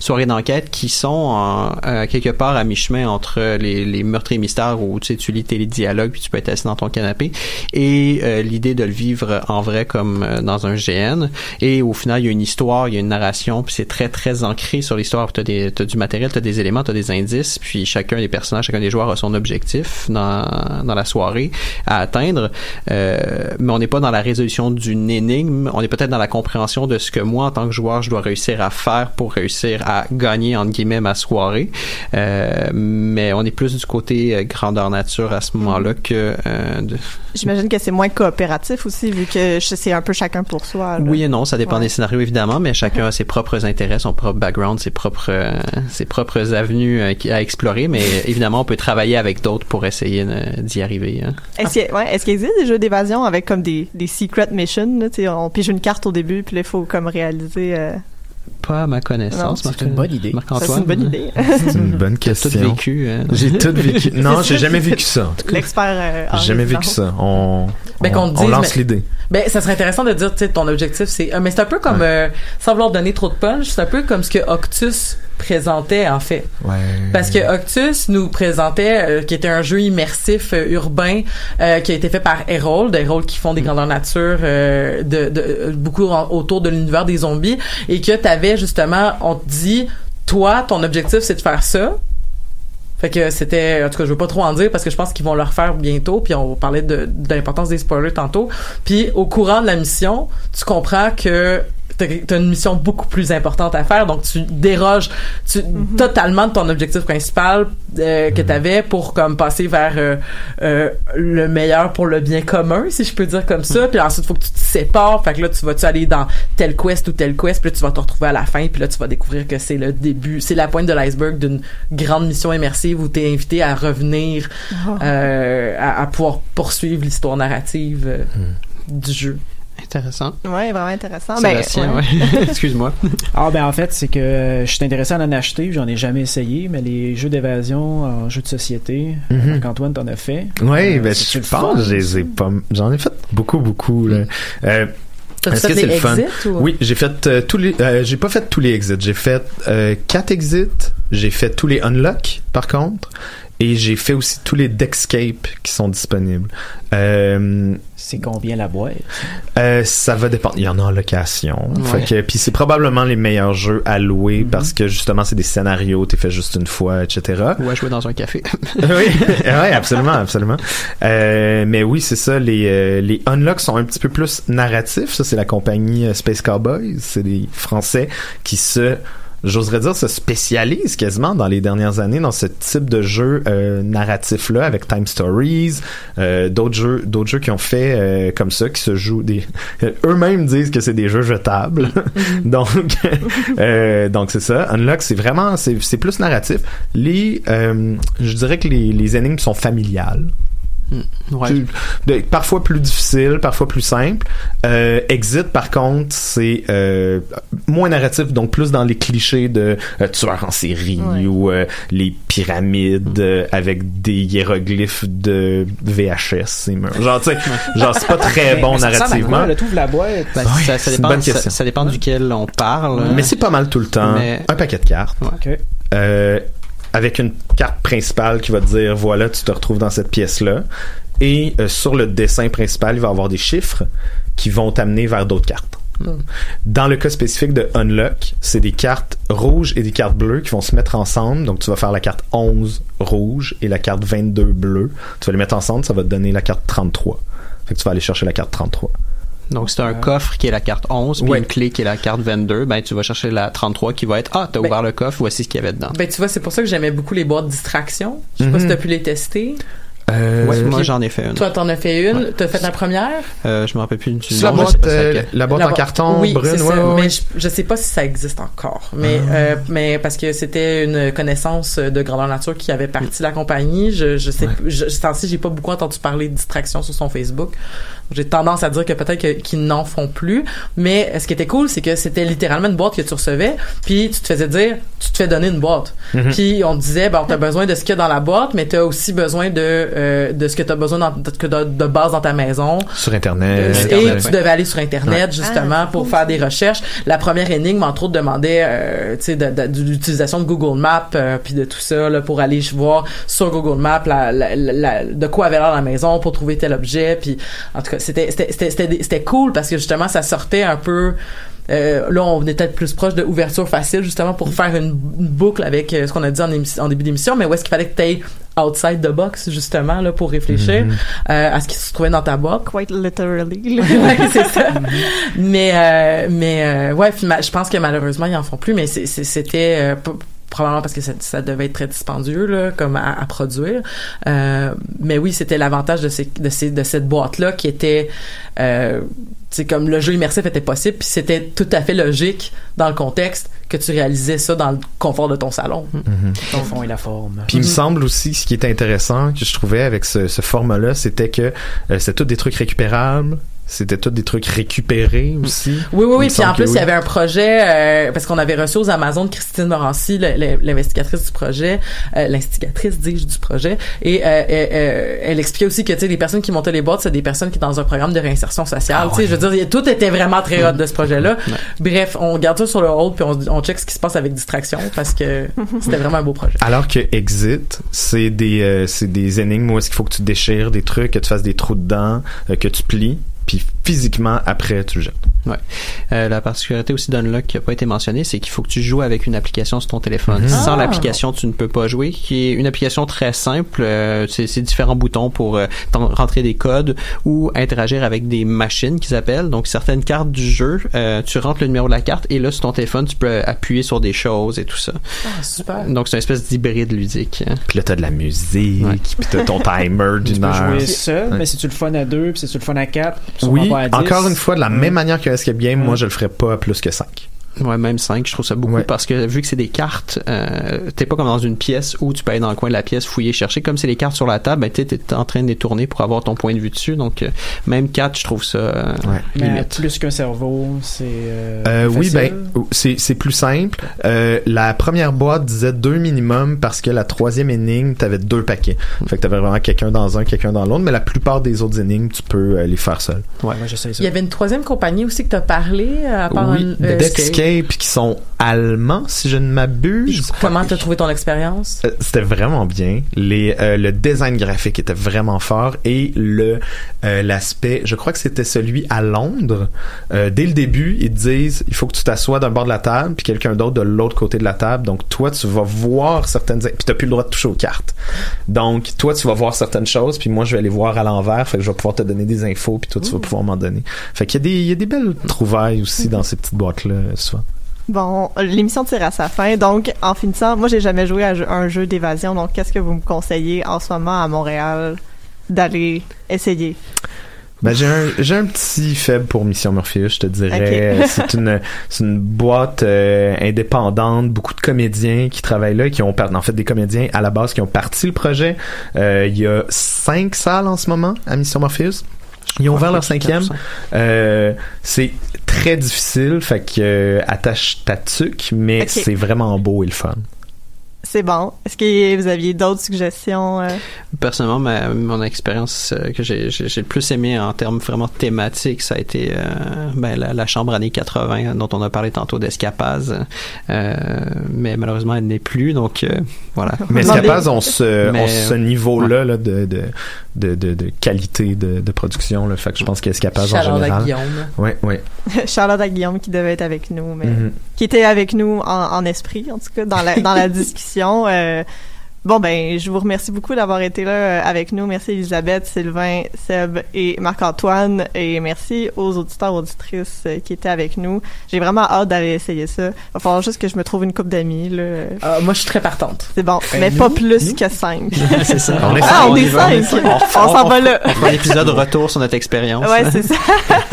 soirées d'enquête, qui sont en, euh, quelque part à mi-chemin entre les, les meurtres et mystères où tu sais, tu lis tes dialogues puis tu peux être assis dans ton canapé et euh, l'idée de le vivre en vrai comme euh, dans un GN. Et au final, il y a une histoire, il y a une narration, puis c'est très très ancré sur l'histoire. Des, t'as du matériel, t'as des éléments, t'as des indices, puis chacun des personnages, chacun des joueurs a son objectif dans dans la soirée à atteindre. Euh, mais on n'est pas dans la résolution d'une énigme. On est peut-être dans la compréhension de ce que moi, en tant que joueur, je dois réussir à faire pour réussir à gagner entre guillemets ma soirée. Euh, mais on est plus du côté euh, grandeur nature à ce moment-là que euh, de, J'imagine que c'est moins coopératif aussi, vu que c'est un peu chacun pour soi. là. Oui et non, ça dépend Ouais. des scénarios évidemment, mais chacun a ses propres intérêts, son propre background, ses propres euh, ses propres avenues euh, à explorer, mais évidemment on peut travailler avec d'autres pour essayer d'y arriver. hein. Est-ce qu'il ouais, qu'il existe des jeux d'évasion avec comme des, des secret missions? Là, on pige une carte au début, puis là, il faut comme réaliser. euh, Pas à ma connaissance. C'est une bonne idée. Marc-Antoine. c'est une bonne idée. C'est une bonne T'as tout question. vécu. hein. J'ai tout vécu. Non, j'ai jamais vécu ça. tout. L'expert. euh, J'ai jamais vécu ça. On, Ben, on, on lance mais- l'idée. Ben, ça serait intéressant de dire, tu sais, ton objectif, c'est. euh, mais c'est un peu comme, euh, sans vouloir donner trop de punch, c'est un peu comme ce que Octus présentait, en fait. Ouais. Parce que Octus nous présentait, euh, qui était un jeu immersif euh, urbain, euh, qui a été fait par Herald, Herald qui font des grandeurs nature, euh, de, de, beaucoup en- autour de l'univers des zombies, et que justement, on te dit, toi, ton objectif, c'est de faire ça. Fait que c'était, en tout cas, je veux pas trop en dire parce que je pense qu'ils vont le refaire bientôt. Puis on parler de, de l'importance des spoilers tantôt. Puis au courant de la mission, tu comprends que t'as une mission beaucoup plus importante à faire. Donc tu déroges tu, totalement de ton objectif principal euh, que t'avais pour comme passer vers euh, euh, le meilleur pour le bien commun, si je peux dire comme ça. Puis ensuite, faut que tu te sépares. Fait que là, tu vas-tu aller dans telle quest ou telle quest? Puis là, tu vas te retrouver à la fin. Puis là, tu vas découvrir que c'est le début, c'est la pointe de l'iceberg d'une grande mission immersive où t'es invité à revenir, euh, à, à pouvoir poursuivre l'histoire narrative euh, du jeu. Intéressant. Ouais, vraiment intéressant. Ben, Sébastien, ouais. ouais. Excuse-moi. Ah ben en fait c'est que je suis intéressé à en acheter, j'en ai jamais essayé, mais les jeux d'évasion en jeux de société, Mhm. Marc-Antoine t'en as fait. Oui, Euh, ben, je le pense fun, que je les ai pas. J'en ai fait beaucoup, beaucoup. Là. Euh, Est-ce que c'est le fun? ou- Oui, j'ai fait euh, tous les. euh, j'ai pas fait tous les exits. J'ai fait euh, quatre exits. J'ai fait tous les unlock, par contre. Et j'ai fait aussi tous les Dexcape qui sont disponibles. Euh, C'est combien la boîte? euh, ça va dépendre. Il y en a en location. Ouais. Fait que, puis c'est probablement les meilleurs jeux à louer Mhm. parce que justement c'est des scénarios, t'es fait juste une fois, etc. Ouais, jouer dans un café. oui, ouais, absolument, absolument. Euh, mais oui, c'est ça. Les euh, les unlocks sont un petit peu plus narratifs. Ça, c'est la compagnie euh, Space Cowboys. C'est des Français qui se J'oserais dire se spécialisent quasiment dans les dernières années dans ce type de jeu euh, narratif là avec Time Stories, euh, d'autres jeux, d'autres jeux qui ont fait euh, comme ça, qui se jouent des eux-mêmes disent que c'est des jeux jetables. donc euh, donc c'est ça. Unlock c'est vraiment c'est c'est plus narratif. Les euh, je dirais que les les énigmes sont familiales. Ouais. Tu- de- parfois plus difficile, parfois plus simple. Euh, Exit, par contre, c'est euh, moins narratif, donc plus dans les clichés de euh, tueurs en série Ouais. ou euh, les pyramides euh, avec des hiéroglyphes de VHS. Genre, tu sais, genre c'est pas très Mais- bon mais ça narrativement. T'ouvres la boîte. Ben, ça, ça dépend, bonne ça, question. ça dépend duquel on parle. Mais c'est pas mal tout le temps. Mais- Un paquet de cartes. Euh, avec une carte principale qui va te dire voilà tu te retrouves dans cette pièce là et euh, sur le dessin principal il va y avoir des chiffres qui vont t'amener vers d'autres cartes. Dans le cas spécifique de Unlock c'est des cartes rouges et des cartes bleues qui vont se mettre ensemble. Donc tu vas faire la carte 11 rouge et la carte 22 bleue tu vas les mettre ensemble ça va te donner la carte 33 fait que tu vas aller chercher la carte 33 Donc, c'est un coffre qui est la carte 11, puis Ouais. une clé qui est la carte 22. Ben, tu vas chercher la 33 qui va être, ah, t'as Ben- ouvert le coffre, voici ce qu'il y avait dedans. Ben, tu vois, c'est pour ça que j'aimais beaucoup les boîtes distraction. Je sais pas Mhm. si t'as pu les tester. euh, Ouais, moi, j'en ai fait une. Toi, t'en as fait une? T'as fait la première? Euh, je me rappelle plus du la nom, boîte, euh, la boîte La en bo- carton oui, brune ouais, mais je, je sais pas si ça existe encore. Mais, Ah. euh, mais parce que c'était une connaissance de grandeur nature qui avait parti de la compagnie. Je, je sais, Ouais. je, j'ai pas beaucoup entendu parler de distraction sur son Facebook. J'ai tendance à dire que peut-être que- qu'ils n'en font plus. Mais ce qui était cool, c'est que c'était littéralement une boîte que tu recevais, puis tu te faisais dire, tu te fais donner une boîte. Mhm. Puis on te disait, bon, t'as besoin de ce qu'il y a dans la boîte, mais t'as aussi besoin de euh, de ce que t'as besoin dans, de, de, de base dans ta maison. Sur Internet. Et tu devais aller sur Internet, Ouais. justement, Ah, pour cool, faire des recherches. La première énigme, entre autres, demandait, euh, tu sais, de, de- de l'utilisation de Google Maps, euh, puis de tout ça, là, pour aller voir sur Google Maps la, la- la- la- de quoi avait l'air la maison pour trouver tel objet. Puis, en tout cas, c'était c'était c'était c'était c'était cool parce que justement, ça sortait un peu. Euh, là, on était plus proche de ouverture facile, justement, pour faire une, une boucle avec euh, ce qu'on a dit en, début d'émission, mais où est-ce qu'il fallait que tu ailles outside the box, justement, là, pour réfléchir Mhm. euh, à ce qui se trouvait dans ta boîte. Quite literally. ouais, c'est ça. mais euh, mais euh, ouais, je pense que malheureusement ils en font plus, mais c'était euh, probablement parce que ça, ça devait être très dispendieux là, comme à, à produire. Euh, mais oui, c'était l'avantage de ces de ces de cette boîte là qui était euh, c'est comme le jeu immersif était possible puis c'était tout à fait logique dans le contexte que tu réalisais ça dans le confort de ton salon. Mhm. Ton fond et la forme. Puis il me semble aussi, ce qui était intéressant que je trouvais avec ce, ce format-là, c'était que euh, c'était tous des trucs récupérables, c'était tous des trucs récupérés aussi? Oui, oui, oui. Puis en plus, il y avait un projet, euh, parce qu'on avait reçu aux Amazones Christine Morancy, l'investigatrice du projet, euh, l'instigatrice, dis-je, du projet. Et euh, euh, euh, elle expliquait aussi que, tu sais, les personnes qui montaient les boîtes, c'est des personnes qui, dans un programme de réinsertion sociale, Ah tu sais, je veux dire, il y a- tout était vraiment très hot de ce projet-là. Ouais. Bref, on garde ça sur le hold, puis on, on check ce qui se passe avec distraction, parce que c'était vraiment un beau projet. Alors que Exit, c'est des euh, c'est des énigmes où est-ce qu'il faut que tu déchires des trucs, que tu fasses des trous dedans, euh, que tu plies, puis physiquement après tu le jettes. Ouais. Euh, la particularité aussi d'Unlock qui a pas été mentionnée, c'est qu'il faut que tu joues avec une application sur ton téléphone. Mhm. Sans Ah. l'application, tu ne peux pas jouer. Qui est une application très simple. euh, c'est c'est différents boutons pour euh, rentrer des codes ou interagir avec des machines qu'ils appellent. Donc certaines cartes du jeu, euh, tu rentres le numéro de la carte et là sur ton téléphone, tu peux appuyer sur des choses et tout ça. Ah, super. Donc c'est une espèce d'hybride ludique. hein. Puis là t'as de la musique, Ouais. puis t'as ton timer Tu d'une peux heure. jouer seul, Ouais. mais si tu le fun à deux, puis si tu le fun à quatre, Oui, pas à encore une fois, de la même manière qu'un escape game, Ouais. moi je le ferais pas à plus que 5. Ouais, même 5, je trouve ça beaucoup Ouais. parce que vu que c'est des cartes, euh, t'es pas comme dans une pièce où tu peux aller dans le coin de la pièce, fouiller, chercher. Comme c'est les cartes sur la table, ben, t'es, t'es en train de les tourner pour avoir ton point de vue dessus. Donc, euh, même 4, je trouve ça euh, Ouais. Mais limite. plus qu'un cerveau, c'est. Euh, Euh, oui, ben, c'est, c'est plus simple. Euh, la première boîte disait deux minimum parce que la troisième énigme, t'avais deux paquets. Fait que t'avais vraiment quelqu'un dans un, quelqu'un dans l'autre, mais la plupart des autres énigmes, tu peux euh, les faire seul. Ouais, moi j'essaie ça. Il y avait une troisième compagnie aussi que t'as parlé, à part oui, un- Deckscape, qui sont allemands, si je ne m'abuse. Comment t'as trouvé ton expérience? Euh, C'était vraiment bien. Les, euh, le design graphique était vraiment fort et le euh, l'aspect, je crois que c'était celui à Londres. Dès le début, ils te disent, il faut que tu t'assoies d'un bord de la table, puis quelqu'un d'autre de l'autre côté de la table. Donc toi, tu vas voir certaines, puis t'as plus le droit de toucher aux cartes. Donc toi, tu vas voir certaines choses, puis moi, je vais les voir à l'envers. Fait que je vais pouvoir te donner des infos, puis toi, tu vas pouvoir m'en donner. Fait qu'il y a des, il y a des belles trouvailles aussi dans ces petites boîtes là, souvent. Bon, l'émission tire à sa fin, donc en finissant, moi j'ai jamais joué à un jeu d'évasion, donc qu'est-ce que vous me conseillez en ce moment à Montréal d'aller essayer? Ben, j'ai un, j'ai un petit faible pour Mission Morpheus, je te dirais. Ok. c'est une, c'est une boîte euh, indépendante, beaucoup de comédiens qui travaillent là, qui ont, en fait, des comédiens à la base qui ont parti le projet. Euh, il y a cinq salles en ce moment à Mission Morpheus. Ils ont ouvert leur cinquième. Euh, c'est très difficile, fait que euh, attache ta tuque, mais c'est vraiment beau et le fun. C'est bon. Est-ce que vous aviez d'autres suggestions? euh? Personnellement, ma, mon expérience euh, que j'ai, j'ai, j'ai le plus aimé en termes vraiment thématiques, ça a été euh, ben, la, la chambre années 80 dont on a parlé tantôt d'Escapaz. Euh, mais malheureusement, elle n'est plus, donc euh, voilà. Mais Escapaz Mais, ont ce euh, niveau-là là, de, de, de, de, de qualité de, de production. Là. Fait que je pense qu'Escapaz en Shout-out à général. Guillaume. Ouais, ouais. Charlotte à Guillaume qui devait être avec nous, mais Mhm. qui était avec nous en, en esprit, en tout cas, dans la, dans la discussion. Euh, bon, ben, je vous remercie beaucoup d'avoir été là euh, avec nous. Merci Elisabeth, Sylvain, Seb et Marc-Antoine. Et merci aux auditeurs, auditrices euh, qui étaient avec nous. J'ai vraiment hâte d'aller essayer ça. Va falloir juste que je me trouve une coupe d'amis, là. Euh, moi, je suis très partante. C'est bon, mais nous, pas plus nous? que cinq. c'est ça. On est Ah, on est cinq! On s'en va là! On fera un épisode retour sur notre expérience. Ouais, c'est ça.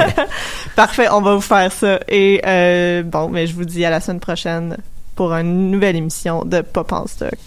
Parfait, on va vous faire ça. Et euh, bon, mais je vous dis à la semaine prochaine pour une nouvelle émission de Pop en stock.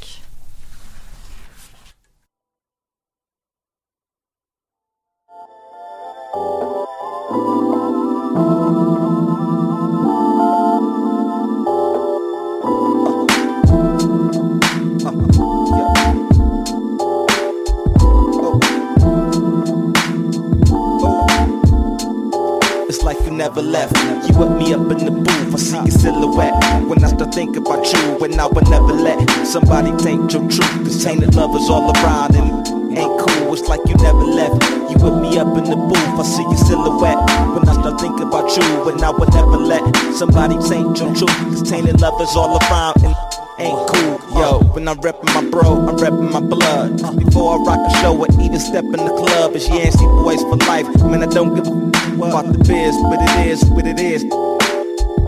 Never left. You with me up in the booth, I see your silhouette. When I start thinking about you, when I would never let somebody taint your truth. Cause tainted love is all around and ain't cool. It's like you never left. You with me up in the booth, I see your silhouette. When I start thinking about you, when I would never let somebody taint your truth. Cause tainted love is all around and ain't cool. Yo, when I'm reppin' my bro, I'm reppin' my blood. Before I rock a show or even step in the club, it's Yancey Boys for life. Man, I don't give a f- about the biz, but it is what it is.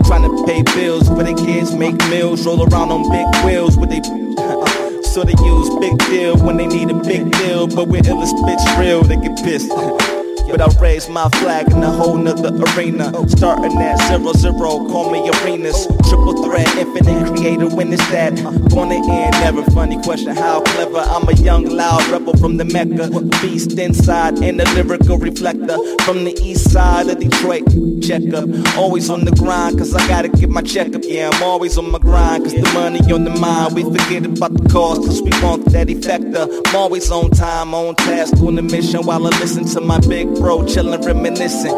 Trying to pay bills for the kids, make meals, roll around on big wheels with they. so they use big deal when they need a big deal, but when illest bitch real, they get pissed. But I raise my flag in a whole nother arena. Starting at zero zero, call me arenas. Triple threat, infinite creator when it's that. On the end, never funny question how clever. I'm a young, loud rebel from the Mecca. Beast inside and a lyrical reflector. From the east side of Detroit. Check up, always on the grind, cause I gotta get my checkup. Yeah, I'm always on my grind, cause the money on the mind. We forget about the cost, cause we want that effector. I'm always on time, on task, on the mission while I listen to my big bro chillin', reminiscing.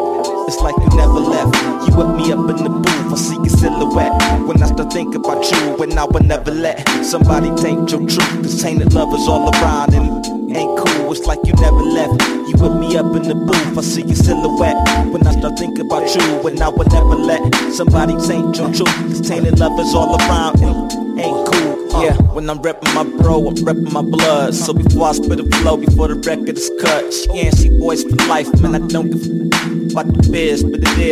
It's like you never left. You with me up in the booth, I see your silhouette. When I start thinking about you, when I would never let somebody taint your truth. Cause tainted love is all around and ain't cool. It's like you never left. You with me up in the booth, I see your silhouette. When I start thinking about you, when I would never let somebody taint your truth. Cause tainted love is all around and ain't cool. Uh, yeah, when I'm reppin' my bro, I'm reppin' my blood. So before I spit a flow, before the record is cut, yeah, see boys for life, man. I don't give a f- about the biz, but it is